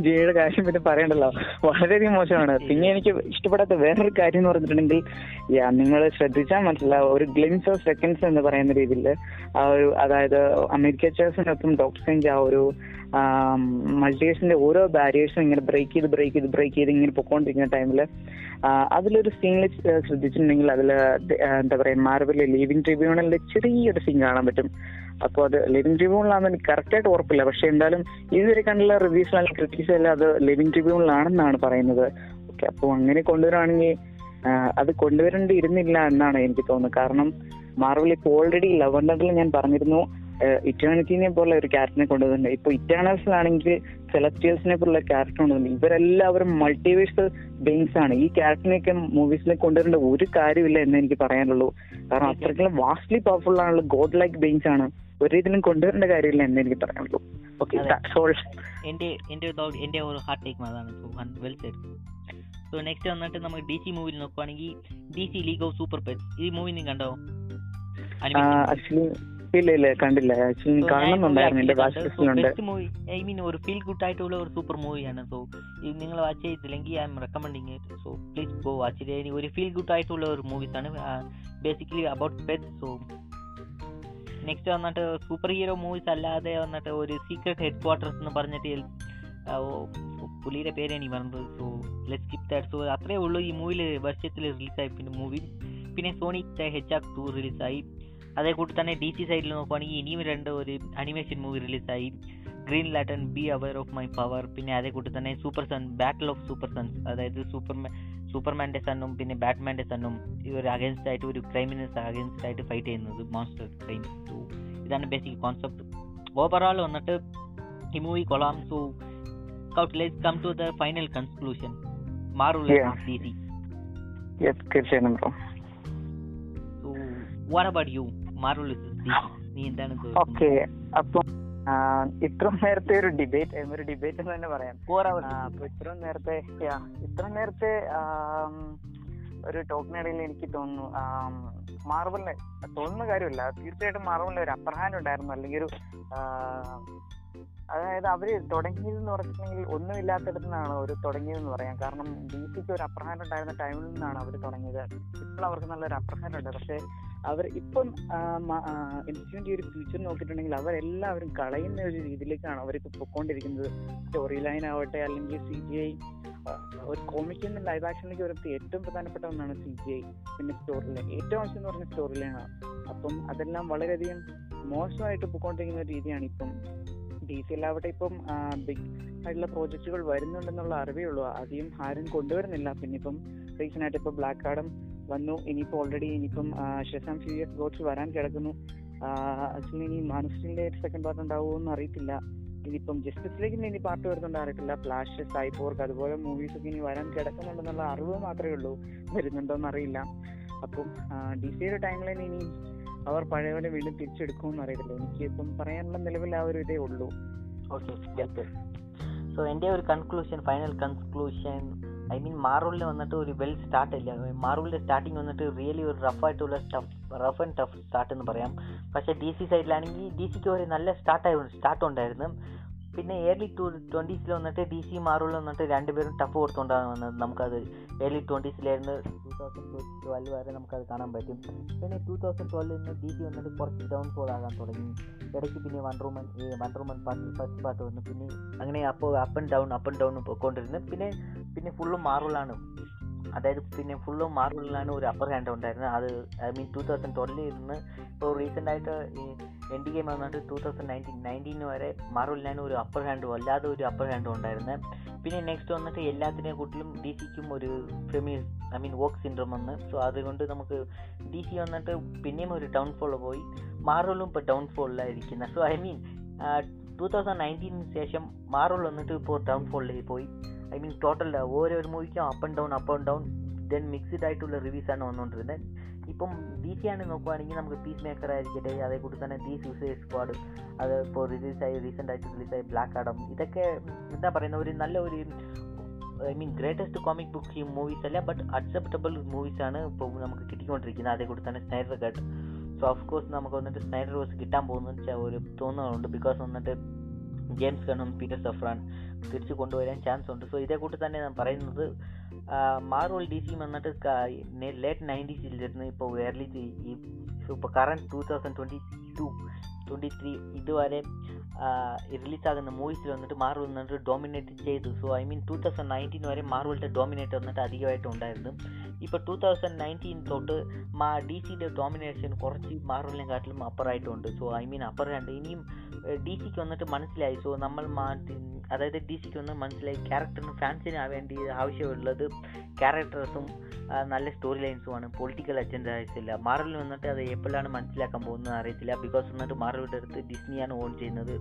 ജിയുടെ കാര്യം പിന്നെ പറയണ്ടല്ലോ. വളരെയധികം മോശമാണ്. പിന്നെ എനിക്ക് ഇഷ്ടപ്പെടാത്ത വേറൊരു കാര്യം എന്ന് പറഞ്ഞിട്ടുണ്ടെങ്കിൽ യാ നിങ്ങൾ ശ്രദ്ധിച്ചാൽ മനസ്സിലാവും. ഒരു ഗ്ലിംസ് ഓഫ് സെക്കൻഡ്സ് എന്ന് പറയുന്ന രീതിയിൽ ആ ഒരു അതായത് അമേരിക്ക ചേഴ്സിനൊപ്പം ഡോക്ടർ ആ ഒരു മൾട്ടിവേഴ്സിന്റെ ഓരോ ബാരിയേഴ്സും ഇങ്ങനെ ബ്രേക്ക് ചെയ്ത് ബ്രേക്ക് ചെയ്ത് ബ്രേക്ക് ചെയ്ത് ഇങ്ങനെ പൊക്കോണ്ടിരിക്കുന്ന ടൈമിൽ അതിലൊരു സീനിൽ ശ്രദ്ധിച്ചിട്ടുണ്ടെങ്കിൽ അതിൽ എന്താ പറയുക മാർവലിലെ ലീവിംഗ് ട്രിബ്യൂണലിന്റെ ചെറിയൊരു സീൻ കാണാൻ പറ്റും. അപ്പോൾ അത് ലിവിംഗ് ട്രിബ്യൂണലാണെന്ന് എനിക്ക് കറക്റ്റ് ആയിട്ട് ഉറപ്പില്ല. പക്ഷെ എന്തായാലും ഇതുവരെ കണ്ടുള്ള റിവ്യൂസ് അല്ലെങ്കിൽ ക്രിറ്റിക്സ് എല്ലാം അത് ലിവിംഗ് ട്രിബ്യൂണലാണെന്നാണ് പറയുന്നത്. ഓക്കെ അപ്പോൾ അങ്ങനെ കൊണ്ടുവരാണെങ്കിൽ അത് കൊണ്ടുവരേണ്ടിയിരുന്നില്ല എന്നാണ് എനിക്ക് തോന്നുന്നത്. കാരണം മാർവൽ ഇപ്പോൾ ഓൾറെഡി ലവണ്ടറിൽ ഞാൻ പറഞ്ഞിരുന്നു. ഇറ്റേണിറ്റിനെ പോലെ ഒരു ക്യാരക്ടറിനെ കൊണ്ടുവന്നിട്ടുണ്ട്. ഇപ്പൊ ഇറ്റേണൽസിലാണെങ്കിൽ സെലസ്റ്റിയൽസിനെ പോലുള്ള ക്യാരക്ടർ കൊണ്ടുവന്നിട്ടുണ്ട്. ഇവരെല്ലാവരും മൾട്ടിവേഴ്സൽ ബെയിൻസ് ആണ്. ഈ ക്യാരക്ടറിനെയൊക്കെ മൂവീസിലേക്ക് കൊണ്ടുവരേണ്ട ഒരു കാര്യമില്ല എന്ന് എനിക്ക് പറയാനുള്ളൂ. കാരണം അത്രയ്ക്കും വാസ്റ്റ്ലി പവർഫുൾ ആണുള്ള ഗോഡ് ലൈക്ക് ബെയിൻസ് ആണ്. ഒരു രീതിയിലും കൊണ്ടുവരേണ്ട കാര്യമില്ല എന്ന് എനിക്ക് പറയാനുള്ളൂ. ഓക്കെ ഒരു ഹാർട്ട് ടേക്ക് അതാണ്. So well said so next വന്നിട്ട് നമുക്ക് ഡി സി മൂവിയിൽ നോക്കുവാണെങ്കിൽ D C League of Super Pets ഈ മൂവി നീ കണ്ടോ. ആക്ച്വലി ഇല്ല ഇല്ല കണ്ടില്ല. ആക്ച്വലി So, കാണുന്നുണ്ടായിരുന്നു. എന്റെ വാച്ച്. ലിസ്റ്റിലുണ്ട്. I mean ഒരു ഫീൽ ഗുഡ് ആയിട്ടുള്ള ഒരു സൂപ്പർ മൂവിയാണ് സോ ഇത് നിങ്ങൾ വാച്ച് ചെയ്തില്ലെങ്കിൽ I'm recommending it so please go watch it ഒരു ഫീൽ ഗുഡ് ആയിട്ടുള്ള ഒരു മൂവീസ് ആണ്. Basically about pet so next വന്നിട്ട് സൂപ്പർ ഹീറോ മൂവീസ് അല്ലാതെ വന്നിട്ട് ഒരു സീക്രട്ട് ഹെഡ് ക്വാർട്ടേഴ്സ് എന്ന് പറഞ്ഞിട്ട് പുലിയുടെ പേരാണ് ഈ പുള്ളിയുടെ പേര് എനിക്ക് പറഞ്ഞത്. So let skip that so അത്രേ ഉള്ളൂ ഈ മൂവിയിൽ വർഷത്തിൽ റിലീസായി പിന്നെ മൂവി പിന്നെ സോണി ഹെച്ച് ആർ ടു റിലീസായി അതേ കൂട്ടി തന്നെ ഡി സി സൈഡിൽ നോക്കുവാണെങ്കിൽ ഇനിയും രണ്ട് ഒരു അനിമേഷൻ മൂവി റിലീസായി green lantern beware of my power പിന്നെ അതേ കൂട്ടി തന്നെ super son battle of super sons അതായത് സൂപ്പർമാൻ സൂപ്പർമാന്റെ സണ്ണും പിന്നെ ബാറ്റ്മാന്റെ സണ്ണും ഇവർ അഗേൻസ്റ്റ് ആയിട്ട് ഒരു ക്രൈമിനസ് അഗേൻസ്റ്റ് ആയിട്ട് ഫൈറ്റ് ചെയ്യുന്നത്. മോൺസ്റ്റർ ക്രൈം ടു ഇതാണ് ബേസിക് കോൺസെപ്റ്റ് ഓവറോൾ വന്നിട്ട് ഈ മൂവി കൊള്ളാം. So let's come to the final conclusion മാറുള്ള. D C തീർച്ചയായും വാട്ട് അബൌട്ട് യു നീ എന്താണ് ഓക്കെ അപ്പം ഇത്രയും നേരത്തെ ഒരു ഡിബേറ്റ് ഒരു ഡിബേറ്റ് എന്ന് തന്നെ പറയാം. അപ്പൊ ഇത്രയും നേരത്തെ ഇത്രയും നേരത്തെ ഒരു ടോക്കിനിടയിൽ എനിക്ക് തോന്നുന്നു ആം, മാർവലിന് തോന്നുന്ന കാര്യമില്ല. തീർച്ചയായിട്ടും മാർവലിന് ഒരു അപ്പർ ഹാൻഡ് ഉണ്ടായിരുന്നു. അല്ലെങ്കിൽ ഒരു അതായത് അവർ തുടങ്ങിയതെന്ന് പറഞ്ഞിട്ടുണ്ടെങ്കിൽ ഒന്നുമില്ലാത്തടത്തു നിന്നാണ് അവർ തുടങ്ങിയതെന്ന് പറയാം. കാരണം ഡി സിക്ക് ഒരു ഹാൻഡ് ഉണ്ടായിരുന്ന ടൈമിൽ നിന്നാണ് അവർ തുടങ്ങിയത്. ഇപ്പോൾ അവർക്ക് നല്ലൊരു ഹാൻഡ് ഉണ്ട് പക്ഷേ അവർ ഇപ്പം ഇൻസ്റ്റിറ്റ്യൂട്ട് ഒരു ഫ്യൂച്ചർ നോക്കിയിട്ടുണ്ടെങ്കിൽ അവരെല്ലാവരും കളയുന്ന ഒരു രീതിയിലേക്കാണ് അവരിപ്പോൾ പൊക്കോണ്ടിരിക്കുന്നത് സ്റ്റോറി ലൈൻ ആവട്ടെ അല്ലെങ്കിൽ സി ജി ഐ ഒരു കോമിക്കിൽ നിന്ന് ലൈവ് ആക്ഷനിലേക്ക് വരുന്നത് ഏറ്റവും പ്രധാനപ്പെട്ട ഒന്നാണ് സി ജി ഐ. പിന്നെ സ്റ്റോറി ലൈൻ ഏറ്റവും ആവശ്യം എന്ന് പറഞ്ഞ സ്റ്റോറി ലൈനാണ് അപ്പം അതെല്ലാം വളരെയധികം മോശമായിട്ട് പൊക്കോണ്ടിരിക്കുന്ന ഒരു രീതിയാണ് ഇപ്പം ഡി സി എല്ലാവട്ടെ ഇപ്പം ബിഗ് ആയിട്ടുള്ള പ്രോജക്റ്റുകൾ വരുന്നുണ്ടെന്നുള്ള അറിവേ ഉള്ളൂ. ആദ്യം ആരും കൊണ്ടുവരുന്നില്ല. പിന്നെ ഇപ്പം റീസെന്റ് ആയിട്ട് ഇപ്പൊ ബ്ലാക്ക് കാർഡും വന്നു. ഇനിയിപ്പോ ഓൾറെഡി ഇനിയിപ്പം ഷെസാം സീരിയസ് ഗോഡ്സ് വരാൻ കിടക്കുന്നു. ആക്ച്വലി ഇനി മാനുഷിന്റെ സെക്കൻഡ് പാർട്ട് ഉണ്ടാവുമോ എന്ന് അറിയത്തില്ല. ഇനിയിപ്പം ജസ്റ്റിസിലേക്ക് ഇനി പാർട്ട് വരുന്നുണ്ട് അറിയത്തില്ല. ഫ്ലാഷ് സൈബോർഗ് അതുപോലെ മൂവീസ് ഒക്കെ ഇനി വരാൻ കിടക്കുന്നുണ്ടെന്നുള്ള അറിവ് മാത്രമേ ഉള്ളൂ. വരുന്നുണ്ടോ എന്നറിയില്ല അപ്പം ഡി സിയുടെ ടൈമിൽ ഇനി അവർ പഴയ പോലെ വീണ്ടും തിരിച്ചെടുക്കുമെന്ന് അറിയത്തില്ല. എനിക്ക് ഇപ്പം പറയാനുള്ള നിലവിൽ ആ ഒരു ഇതേ ഉള്ളൂ. സോ എന്റെ ഒരു conclusion final conclusion I mean മാറൂലിൽ വന്നിട്ട് ഒരു വെൽ സ്റ്റാർട്ട് ഇല്ല. മാറൂലിന്റെ സ്റ്റാർട്ടിങ് വന്നിട്ട് റിയലി ഒരു റഫ് ആയിട്ടുള്ള tough rough and tough start എന്ന് പറയാം. പക്ഷേ ഡി സി സൈഡിലാണെങ്കിൽ ഡി സിക്ക് ഒരു നല്ല സ്റ്റാർട്ട് സ്റ്റാർട്ട് ഉണ്ടായിരുന്നു. പിന്നെ ഏർലി ടു ട്വന്റീസിൽ വന്നിട്ട് ഡി സി മാറൂളിൽ വന്നിട്ട് രണ്ടുപേരും ടഫ് കൊടുത്തുകൊണ്ടാണ് വന്നത്. നമുക്കത് ഏർലി ട്വന്റീസിലായിരുന്നു ടൂ തൗസൻഡ് ട്വൽവ് വരെ നമുക്കത് കാണാൻ പറ്റും. പിന്നെ ടൂ തൗസൻഡ് ട്വൽവിൽ നിന്ന് ഡി സി വന്നിട്ട് കുറച്ച് ഡൗൺ ഫോൾ ആകാൻ തുടങ്ങി. ഇടയ്ക്ക് പിന്നെ one rumen part first part വന്നു. പിന്നെ അങ്ങനെ അപ്പോൾ up and down up and down പോയിക്കൊണ്ടിരുന്നു. പിന്നെ പിന്നെ ഫുള്ളും മാറൂലാണ് അതായത് പിന്നെ ഫുള്ളും മാർവലിലാണ് ഒരു അപ്പർ ഹാൻഡ് ഉണ്ടായിരുന്നത്. അത് ഐ മീൻ ടൂ തൗസൻഡ് ട്വൽവിൽ ഇരുന്ന് ഇപ്പോൾ ഈ എൻഡ് ഗെയിം വന്നിട്ട് ടൂ തൗസൻഡ് നയന്റീൻ നയന്റീൻ വരെ മാർവലിനാണ് ഒരു അപ്പർ ഹാൻഡ് വല്ലാതെ ഒരു അപ്പർ ഹാൻഡ് ഉണ്ടായിരുന്നത് പിന്നെ നെക്സ്റ്റ് വന്നിട്ട് എല്ലാത്തിനെ കൂട്ടിലും ഡി സിക്കും ഒരു ഫെമി ഐ മീൻ വോക്ക് സിൻഡ്രോം വന്ന്. സോ അതുകൊണ്ട് നമുക്ക് ഡി സി വന്നിട്ട് പിന്നെയും ഒരു ഡൗൺഫോൾ പോയി. മാർവലും ഇപ്പോൾ ഡൗൺഫോളിലായിരിക്കുന്നത് so I mean two thousand നയന്റീനിന് ശേഷം മാർവൽ വന്നിട്ട് ഇപ്പോൾ ഡൗൺഫോളിലേക്ക് പോയി. ഐ മീൻ ടോട്ടൽ ഓരോ മൂവിക്കും up and down up and down then mixed ആയിട്ടുള്ള റിവ്യൂസാണ് വന്നുകൊണ്ടിരുന്നത് ഇപ്പം ഡി സി ആണ് നോക്കുവാണെങ്കിൽ നമുക്ക് പീസ് മേക്കർ ആയിരിക്കട്ടെ അതേക്കൂടി തന്നെ ദി സൂസൈഡ് സ്ക്വാഡ് അത് ഇപ്പോൾ റിലീസായി റീസെന്റ് ആയിട്ട് റിലീസായി ബ്ലാക്ക് ആഡം ഇതൊക്കെ എന്താ പറയുന്ന ഒരു നല്ല ഒരു I mean greatest comic book movies അല്ല ബട്ട് അക്സെപ്റ്റബിൾ മൂവീസ് ആണ് ഇപ്പോൾ നമുക്ക് കിട്ടിക്കൊണ്ടിരിക്കുന്നത്. അതേക്കൂടി തന്നെ Snyder cut so of course നമുക്ക് വന്നിട്ട് സ്നൈഡർ റോസ് കിട്ടാൻ പോകുന്ന ഒരു തോന്നുന്നുണ്ട് ബിക്കോസ് വന്നിട്ട് ജെയിംസ് ഗണ്ണും പീറ്റർ സഫ്രാൻ തിരിച്ചു കൊണ്ടുവരാൻ ചാൻസ് ഉണ്ട്. സോ ഇതേ കൂട്ടി തന്നെ ഞാൻ പറയുന്നത് മാർവൽ ഡി സി വന്നിട്ട് ലേറ്റ് നയന്റീസിലിരുന്ന് ഇപ്പോൾ ഈ ഇപ്പോൾ current two thousand twenty two twenty three ഇതുവരെ റിലീസാകുന്ന മൂവീസിൽ വന്നിട്ട് മാർവൽ വന്നിട്ട് ഡോമിനേറ്റ് ചെയ്തു. So I mean two thousand nineteen വരെ മാർവലിന്റെ ഡോമിനേറ്റ് വന്നിട്ട് അധികമായിട്ട് ഉണ്ടായിരുന്നു. ഇപ്പോൾ ടൂ തൗസൻഡ് നയന്റീൻ തൊട്ട് മാ ഡി സിയുടെ ഡോമിനേഷൻ കുറച്ച് മാർവലിനെ കാട്ടിലും അപ്പറായിട്ടുണ്ട് സോ ഐ മീൻ അപ്പർ രണ്ട്. ഇനിയും ഡി സിക്ക് വന്നിട്ട് മനസ്സിലായി. സോ നമ്മൾ മാറ്റി അതായത് ഡി സിക്ക് വന്ന് മനസ്സിലായി ക്യാരക്ടറിന് ഫാൻസിന് വേണ്ടി ആവശ്യമുള്ളത് ക്യാരക്ടേഴ്സും നല്ല സ്റ്റോറി ലൈൻസുമാണ് പൊളിറ്റിക്കൽ അജണ്ട ഇല്ല മാർവൽ വന്നിട്ട് അത് എപ്പോഴാണ് മനസ്സിലാക്കാൻ പോകുന്നത് അറിയത്തില്ല. ബിക്കോസ് വന്നിട്ട് മാർവലിന്റെ അടുത്ത് ഡിസ്നിയാണ് ഓൺ ചെയ്യുന്നത്.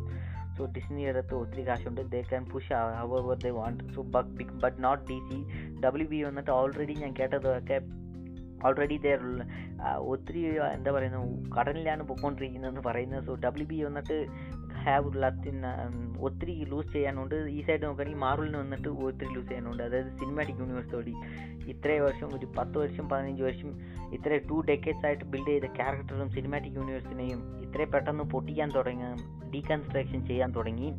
സോ ഡിസ്നിയുടെ അടുത്ത് ഒത്തിരി കാശുണ്ട്. They can push however they want so but not D C W B വന്നിട്ട് ഓൾറെഡി ഞാൻ കേട്ടതൊക്കെ ഓൾറെഡി ദർ ഒത്തിരി എന്താ പറയുന്നത് കടലിലാണ് പൊക്കോണ്ടിരിക്കുന്നതെന്ന് പറയുന്നത്. സോ ഡബ്ല്യു ബി വന്നിട്ട് ഹാവ് ലത്തിൻ ഒത്തിരി ലൂസ് ചെയ്യാനുണ്ട്. ഈ സൈഡ് നോക്കുകയാണെങ്കിൽ മാർവലിന് വന്നിട്ട് ഒത്തിരി ലൂസ് ചെയ്യാനുണ്ട്. അതായത് സിനിമാറ്റിക് യൂണിവേഴ്സ് വഴി ഇത്രയും വർഷം ഒരു പത്ത് വർഷം പതിനഞ്ച് വർഷം ഇത്ര ടു ഡെക്കേഡ്സ് ആയിട്ട് ബിൽഡ് ചെയ്ത ക്യാരക്ടറും സിനിമാറ്റിക് യൂണിവേഴ്സിനെയും ഇത്രയും പെട്ടെന്ന് പൊട്ടിക്കാൻ തുടങ്ങി ഡീകൺസ്ട്രക്ഷൻ ചെയ്യാൻ തുടങ്ങി.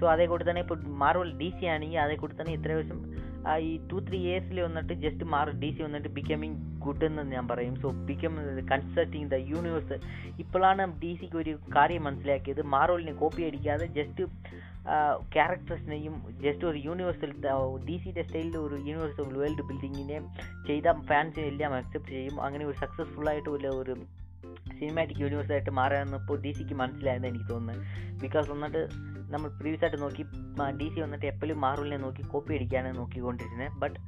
സോ അതേ കൂടി തന്നെ ഇപ്പോൾ മാർവൽ ഡി സി ആണെങ്കിൽ അതേ കൂടി തന്നെ ഇത്രയും വർഷം ഈ ടു ത്രീ ഇയേഴ്സിൽ വന്നിട്ട് ജസ്റ്റ് മാറി ഡി സി വന്നിട്ട് ബിക്കമിങ് ഗുഡ് എന്ന് ഞാൻ പറയും. So become consulting the universe ഇപ്പോഴാണ് ഡി സിക്ക് ഒരു കാര്യം മനസ്സിലാക്കിയത്. മാർവലിനെ കോപ്പി അടിക്കാതെ ജസ്റ്റ് ക്യാരക്ടേഴ്സിനെയും ജസ്റ്റ് ഒരു യൂണിവേഴ്സൽ ഡി സിയുടെ സ്റ്റൈലിൽ ഒരു യൂണിവേഴ്സൽ വേൾഡ് ബിൽഡിങ്ങിനെ ചെയ്ത ഫാൻസിനെ എല്ലാം അക്സെപ്റ്റ് ചെയ്യും. അങ്ങനെ ഒരു സക്സസ്ഫുൾ ആയിട്ടുള്ള ഒരു സിനിമാറ്റിക് യൂണിവേഴ്സായിട്ട് മാറാമെന്ന് ഇപ്പോൾ ഡി സിക്ക് മനസ്സിലായെന്ന് എനിക്ക് തോന്നുന്നത് ബിക്കോസ് വന്നിട്ട് നമ്മൾ പ്രീവിയസ് ആയിട്ട് നോക്കി ഡി സി വന്നിട്ട് എപ്പോഴും മാർവലിനെ നോക്കി കോപ്പി അടിക്കാനാണ് നോക്കിക്കൊണ്ടിരുന്നത്. ബട്ട്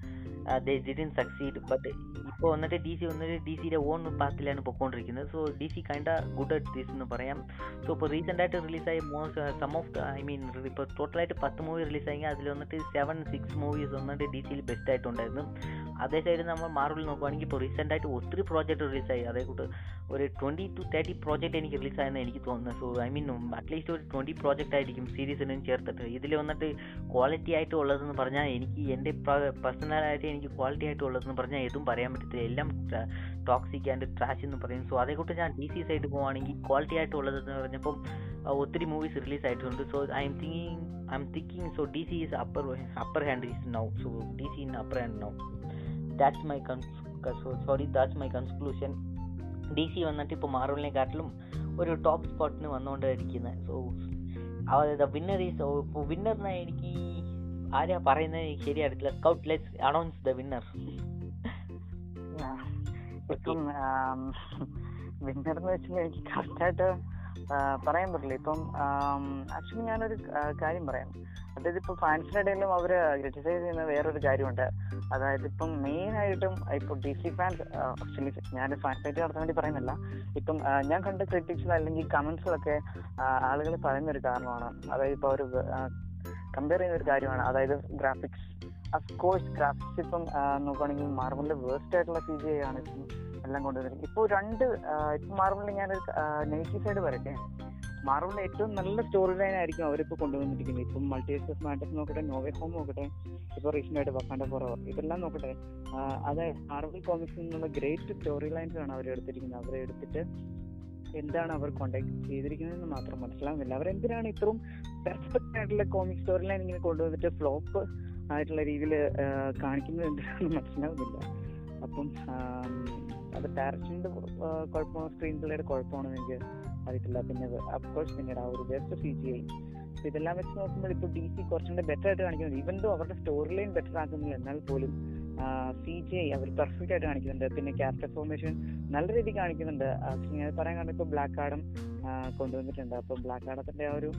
ദേ സക്സീഡ് ബട്ട് ഇപ്പോൾ വന്നിട്ട് ഡി സി വന്നിട്ട് ഡി സിയുടെ ഓൺ പാത്തിലാണ് പൊയ്ക്കൊണ്ടിരിക്കുന്നത് so D C kind good at this എന്ന് പറയാം. സോ ഇപ്പോൾ റീസെന്റ് ആയിട്ട് റിലീസായ most some of I mean ഇപ്പോൾ ടോട്ടലായിട്ട് പത്ത് മൂവി റിലീസായെങ്കിൽ അതിൽ വന്നിട്ട് സെവൻ സിക്സ് മൂവീസ് വന്നിട്ട് ഡി സിയിൽ ബെസ്റ്റ് ആയിട്ടുണ്ടായിരുന്നു. അതേ സൈഡ് നമ്മൾ മാർവൽ നോക്കുവാണെങ്കിൽ ഇപ്പോൾ റീസെന്റ് ആയിട്ട് ഒത്തിരി പ്രോജക്റ്റ് റിലീസായി അതേ കൂട്ട് ഒരു ട്വന്റി ടു തേർട്ടി പ്രോജക്റ്റ് എനിക്ക് റിലീസായെന്ന് എനിക്ക് തോന്നുന്നത് so I mean at least ഒരു ട്വന്റി പ്രോജക്റ്റ് ആയിരിക്കും സീരീസിനും ചേർത്തിട്ട്. ഇതിൽ വന്നിട്ട് ക്വാളിറ്റി ആയിട്ട് ഉള്ളതെന്ന് പറഞ്ഞാൽ എനിക്ക് എന്റെ പേഴ്സണലായിട്ട് എനിക്ക് ക്വാളിറ്റി ആയിട്ട് ഉള്ളതെന്ന് പറഞ്ഞാൽ ഏതും പറയാൻ പറ്റത്തില്ല എല്ലാം ടോക്സിക് ആൻഡ് ട്രാഷ് എന്ന് പറയും സോ അതേക്കൂട്ട് കൂട്ട് ഞാൻ ഡി സി സൈഡ് പോവുകയാണെങ്കിൽ ക്വാളിറ്റി ആയിട്ട് ഉള്ളതെന്ന് പറഞ്ഞപ്പം ഒത്തിരി മൂവീസ് റിലീസ് ആയിട്ടുണ്ട്. So I'm thinking I'm thinking so D C is upper upper hand is now so D C in upper hand now that's my cons sorry that's my conclusion D C വന്നിട്ട് ഇപ്പോൾ മാർവലിനെ കാട്ടിലും ഒരു ടോപ്പ് സ്പോട്ടിന് വന്നുകൊണ്ടിരിക്കുന്നത് സോ ദ വിന്നർ ഈസ് ഇപ്പോൾ വിന്നറിനെ എനിക്ക് ആരാ പറയുന്നത് ശരിയായിട്ടില്ല scout let's announce the winner ഇപ്പം വിന്നർ എന്ന് വെച്ചാൽ എനിക്ക് കറക്റ്റായിട്ട് പറയാൻ പറ്റില്ല. ഇപ്പം ആക്ച്വലി ഞാനൊരു കാര്യം പറയാം. അതായത് ഇപ്പൊ ഫാൻസിന്റെ ഇടയിലും അവർ ക്രിറ്റിസൈസ് ചെയ്യുന്ന വേറൊരു കാര്യമുണ്ട്. അതായത് ഇപ്പം മെയിൻ ആയിട്ടും ഇപ്പൊ ഡി സി ഫാൻസ് ആക്ച്വലി ഞാൻ ഫാൻസ് ആയിട്ട് നടത്താൻ വേണ്ടി പറയുന്നില്ല. ഇപ്പം ഞാൻ കണ്ട ക്രിറ്റിക്സിൽ അല്ലെങ്കിൽ കമന്റ്സിലൊക്കെ ആളുകൾ പറയുന്ന ഒരു കാരണമാണ്. അതായത് ഇപ്പൊ ഒരു കമ്പയർ ചെയ്യുന്ന ഒരു കാര്യമാണ്. അതായത് ഗ്രാഫിക്സ് അഫ്കോഴ്സ് ഗ്രാഫിക്സ് ഇപ്പം നോക്കുകയാണെങ്കിൽ മാർബിളിന്റെ വേർസ്റ്റ് ആയിട്ടുള്ള സി ജി ആണ് എല്ലാം കൊണ്ടുവരുന്നത് ഇപ്പോൾ രണ്ട് ഇപ്പം മാർബിളിൽ ഞാനൊരു നെഗറ്റീവ് സൈഡ് വരട്ടെ മാർബിളിന്റെ ഏറ്റവും നല്ല സ്റ്റോറി ലൈൻ ആയിരിക്കും അവരിപ്പോൾ കൊണ്ടുവന്നിരിക്കുന്നത്. ഇപ്പം മൾട്ടി ഓഫ് മാറ്റസ് നോക്കട്ടെ നോവേ ഹോം നോക്കട്ടെ ഇപ്പോൾ റീസെന്റ് ആയിട്ട് വക്കാണ്ട ഫോർ ഇതെല്ലാം നോക്കട്ടെ അതായത് മാർബിൾ കോമിക്സ് നിന്നുള്ള ഗ്രേറ്റ് സ്റ്റോറി ലൈൻസ് ആണ് അവർ എടുത്തിരിക്കുന്നത്. അവരെ എടുത്തിട്ട് എന്താണ് അവർ കോണ്ടാക്ട് ചെയ്തിരിക്കുന്നതെന്ന് മാത്രം മനസ്സിലാവുന്നില്ല. അവരെന്തിനാണ് ഇത്രയും പെർഫെക്റ്റ് ആയിട്ടുള്ള കോമിക് സ്റ്റോറി ലൈൻ ഇങ്ങനെ കൊണ്ടുവന്നിട്ട് ഫ്ലോപ്പ് ആയിട്ടുള്ള രീതിയിൽ കാണിക്കുന്നത് എന്തിനാണെന്ന് മനസ്സിലാവുന്നില്ല. അപ്പം അത് ഡയറക്ഷന്റെ കുഴപ്പമാണ് സ്ക്രീൻ പ്ലേയുടെ കുഴപ്പമാണെന്ന് എനിക്ക് അറിയത്തില്ല. പിന്നെ അഫ്കോഴ്സ് പിന്നീട് ആ ഒരു ബെസ്റ്റ് സി ജി ഐ ഇതെല്ലാം വെച്ച് നോക്കുമ്പോൾ ഇപ്പോൾ ഡി സി കുറച്ചും കൂടെ ബെറ്റർ ആയിട്ട് കാണിക്കുന്നുണ്ട്. ഈവൻ ദോ അവരുടെ സ്റ്റോറി ലൈൻ ബെറ്റർ ആക്കുന്നില്ല എന്നാൽ പോലും സി ജി ഐ അവർ പെർഫെക്റ്റ് ആയിട്ട് കാണിക്കുന്നുണ്ട്. പിന്നെ ക്യാരക്ടർ ഫോർമേഷൻ നല്ല രീതിയിൽ കാണിക്കുന്നുണ്ട്. ആക്ച്വലി അത് പറയാൻ കാരണം ഇപ്പോൾ ബ്ലാക്ക് ആഡം കൊണ്ടുവന്നിട്ടുണ്ട്. അപ്പം ബ്ലാക്ക് ആഡത്തിന്റെ ആ ഒരു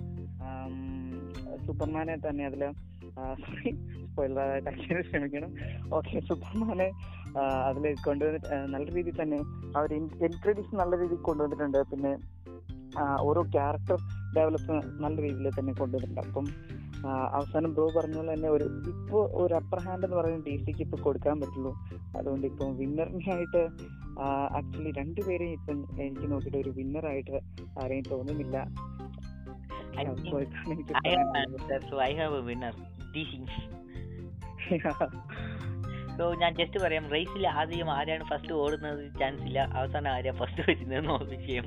സൂപ്പർമാനെ തന്നെ അതിൽ സോറി സ്പോയിലറായിട്ട് അക്ഷരം ക്ഷമിക്കണം. ഓക്കെ സുബ്രഹ്മാനെ അതിൽ കൊണ്ടുവന്നിട്ട് നല്ല രീതിയിൽ തന്നെ അവർ ഇൻട്രൊഡ്യൂസ് നല്ല രീതിയിൽ കൊണ്ടുവന്നിട്ടുണ്ട്. പിന്നെ ഓരോ ക്യാരക്ടർ ഡെവലപ്പ് നല്ല രീതിയിൽ തന്നെ കൊണ്ടുവന്നിട്ടുണ്ട്. അപ്പം അവസാനം ബ്രോ പറഞ്ഞ പോലെ തന്നെ ഒരു ഇപ്പോൾ ഒരു അപ്പർ ഹാൻഡ് എന്ന് പറയുന്ന ഡി സിക്ക് ഇപ്പോൾ കൊടുക്കാൻ പറ്റുള്ളൂ. അതുകൊണ്ട് ഇപ്പം വിന്നറിനായിട്ട് ആക്ച്വലി രണ്ടുപേരെയും ഇപ്പം എനിക്ക് നോക്കിയിട്ട് ഒരു വിന്നറായിട്ട് ആരെയും തോന്നുന്നില്ല. I എനിക്ക് I have so I have a winner. DC. സോ ഞാൻ ജസ്റ്റ് പറയാം റേസിൽ ആദ്യം ആരാണ് ഫസ്റ്റ് ഓടുന്നത്? ചാൻസ് ഇല്ല. അവസാനം ആരാ ഫസ്റ്റ് വരുന്നതെന്ന് വിഷയം.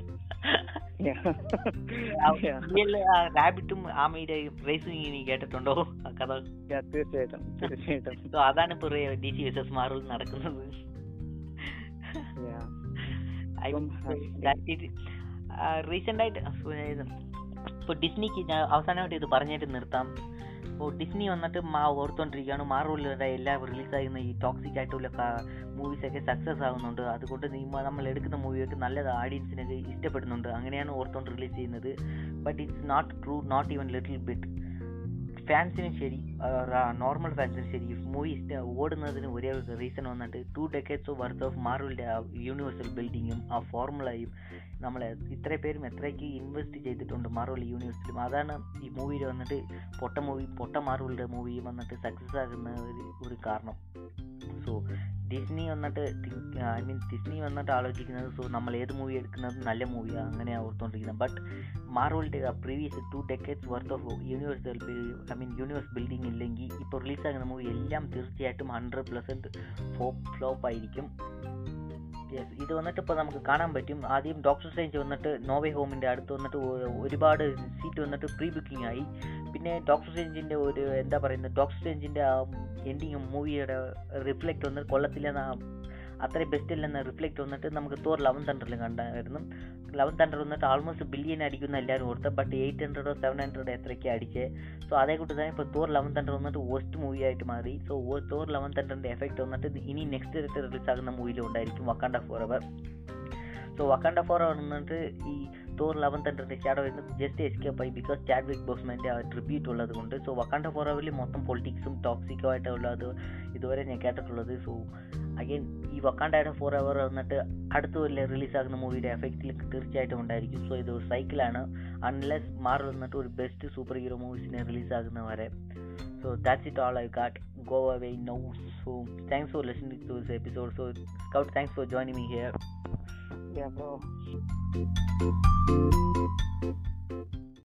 ചെയ്യും. റാബിറ്റും ആമയുടെയും റേസിംഗ് ഇനി കേട്ടിട്ടുണ്ടോ? ആ കഥ. തീർച്ചയായിട്ടും തീർച്ചയായിട്ടും. സോ അതാണ് ഇപ്പൊ ഡി സി എസ് എസ് മാറിൽ നടക്കുന്നത്. റീസെന്റ് ആയിട്ട് ഇപ്പൊ ഡിസ്നിക്ക് ഞാൻ അവസാനമായിട്ട് ഇത് പറഞ്ഞിട്ട് നിർത്താം. ഇപ്പോൾ ഡിസ്നി വന്നിട്ട് മാ ഓർത്തുകൊണ്ടിരിക്കുകയാണ് മാർവലിയുടെ എല്ലാ റിലീസാകുന്ന ഈ ടോക്സിക് ആയിട്ടുള്ള മൂവീസൊക്കെ സക്സസ് ആകുന്നുണ്ട് അതുകൊണ്ട് നമ്മൾ എടുക്കുന്ന മൂവിയൊക്കെ നല്ലത് ഓഡിയൻസിനൊക്കെ ഇഷ്ടപ്പെടുന്നുണ്ട്. അങ്ങനെയാണ് ഓർത്തോണ്ട് റിലീസ് ചെയ്യുന്നത്. But it's not true not even little bit ഫാൻസിനും ശരി നോർമൽ ഫാൻസിനും ശരി മൂവി ഓടുന്നതിന് ഒരേ റീസൺ വന്നിട്ട് ടു ഡെക്കേഡ്സ് വർത്ത് ഓഫ് മാർവലിന്റെ യൂണിവേഴ്സൽ ബിൽഡിങ്ങും ആ ഫോർമുലയും നമ്മളെ ഇത്ര പേരും എത്രയ്ക്ക് ഇൻവെസ്റ്റ് ചെയ്തിട്ടുണ്ട് മാർവൽ യൂണിവേഴ്സിലും അതാണ് ഈ മൂവിയിൽ വന്നിട്ട് പൊട്ട മൂവി പൊട്ട മാർവലിന്റെ മൂവി വന്നിട്ട് സക്സസ് ആകുന്ന ഒരു ഒരു കാരണം. സോ ഡിസ്നി വന്നിട്ട് ഐ മീൻ ഡിസ്നി വന്നിട്ട് ആലോചിക്കുന്നത് സോ നമ്മൾ ഏത് മൂവി എടുക്കുന്നത് നല്ല മൂവിയാണ് അങ്ങനെയാണ് ഓർത്തുകൊണ്ടിരിക്കുന്നത് but മാർവലിന്റെ previous two decades worth of universal I mean universe building ഇല്ലെങ്കിൽ ഇപ്പോൾ റിലീസാകുന്ന മൂവി എല്ലാം തീർച്ചയായിട്ടും ഹൺഡ്രഡ് പെർസെന്റ് ഫ്ലോപ്പ് ആയിരിക്കും. യെസ് ഇത് വന്നിട്ട് ഇപ്പോൾ നമുക്ക് കാണാൻ പറ്റും. ആദ്യം ഡോക്ടർ സ്ട്രേഞ്ച് വന്നിട്ട് നോവേ ഹോമിന്റെ അടുത്ത് വന്നിട്ട് ഒരുപാട് സീറ്റ് വന്നിട്ട് പ്രീ ബുക്കിംഗ് ആയി. പിന്നെ ഡോക്ടർ സ്ട്രേഞ്ചിന്റെ ഒരു എന്താ പറയുന്നത്? ഡോക്ടർ സ്ട്രേഞ്ചിന്റെ ആ എൻഡിങ് മൂവിയുടെ റിഫ്ലക്റ്റ് വന്നിട്ട് കൊള്ളത്തില്ലെന്ന അത്രയും ബെസ്റ്റ് ഇല്ലെന്ന റിഫ്ലക്റ്റ് വന്നിട്ട് നമുക്ക് തോർ ലവൻ തണ്ടറിൽ കണ്ടായിരുന്നു. ലെവൻ ഹൺഡ്രഡ് വന്നിട്ട് ആൾമോസ്റ്റ് ബില്യൺ അടിക്കുന്ന എല്ലാവരും ഓർത്ത് ബട്ട് എയ്റ്റ് ഹൺഡ്രഡോ സെവൻ ഹൺഡ്രഡോ എത്രയ്ക്ക് അടിച്ച്. സോ അതേ കൂട്ടി തന്നെ ഇപ്പോൾ തോർ ലെവൻ ഹൺഡ്രഡ് വന്നിട്ട് വേസ്റ്റ് മൂവി ആയിട്ട് മാറി. സോ തോർ ലെവൻ ഹൺഡ്രഡിന്റെ എഫക്റ്റ് വന്നിട്ട് ഇനി നെക്സ്റ്റ് റിലീസ് ആകുന്ന മൂവിയിലും ഉണ്ടായിരിക്കും Wakanda forever so Wakanda forever വന്നിട്ട് ഈ തോർ ലെവൻ തണ്ടറിന്റെ ഷാഡോ വരുന്നത് ജസ്റ്റ് എസ്കേപ്പ് ആയി ബിക്കോസ് ചാഡ് വിക് ബോസ്മാന്റെ ആ ട്രിബ്യൂട്ട് ഉള്ളത് കൊണ്ട്. സോ വക്കാണ്ട ഫോർ എവറിൽ മൊത്തം പൊളിറ്റിക്സും ടോക്സിക്കോ ആയിട്ടുള്ളത് ഇതുവരെ ഞാൻ കേട്ടിട്ടുള്ളത്. സോ അഗൈൻ ഈ വക്കാണ്ടായിട്ട് ഫോർ അവർ വന്നിട്ട് അടുത്ത വല്ല റിലീസാകുന്ന മൂവിയുടെ എഫക്റ്റിൽ തീർച്ചയായിട്ടും ഉണ്ടായിരിക്കും. സോ ഇത് ഒരു സൈക്കിളാണ് അൺലെസ് മാറി വന്നിട്ട് ഒരു ബെസ്റ്റ് സൂപ്പർ ഹീറോ മൂവീസിനെ റിലീസാകുന്ന വരെ. So that's it all I got go away now so thanks for listening to this episode so scout thanks for joining me here Yeah, bro.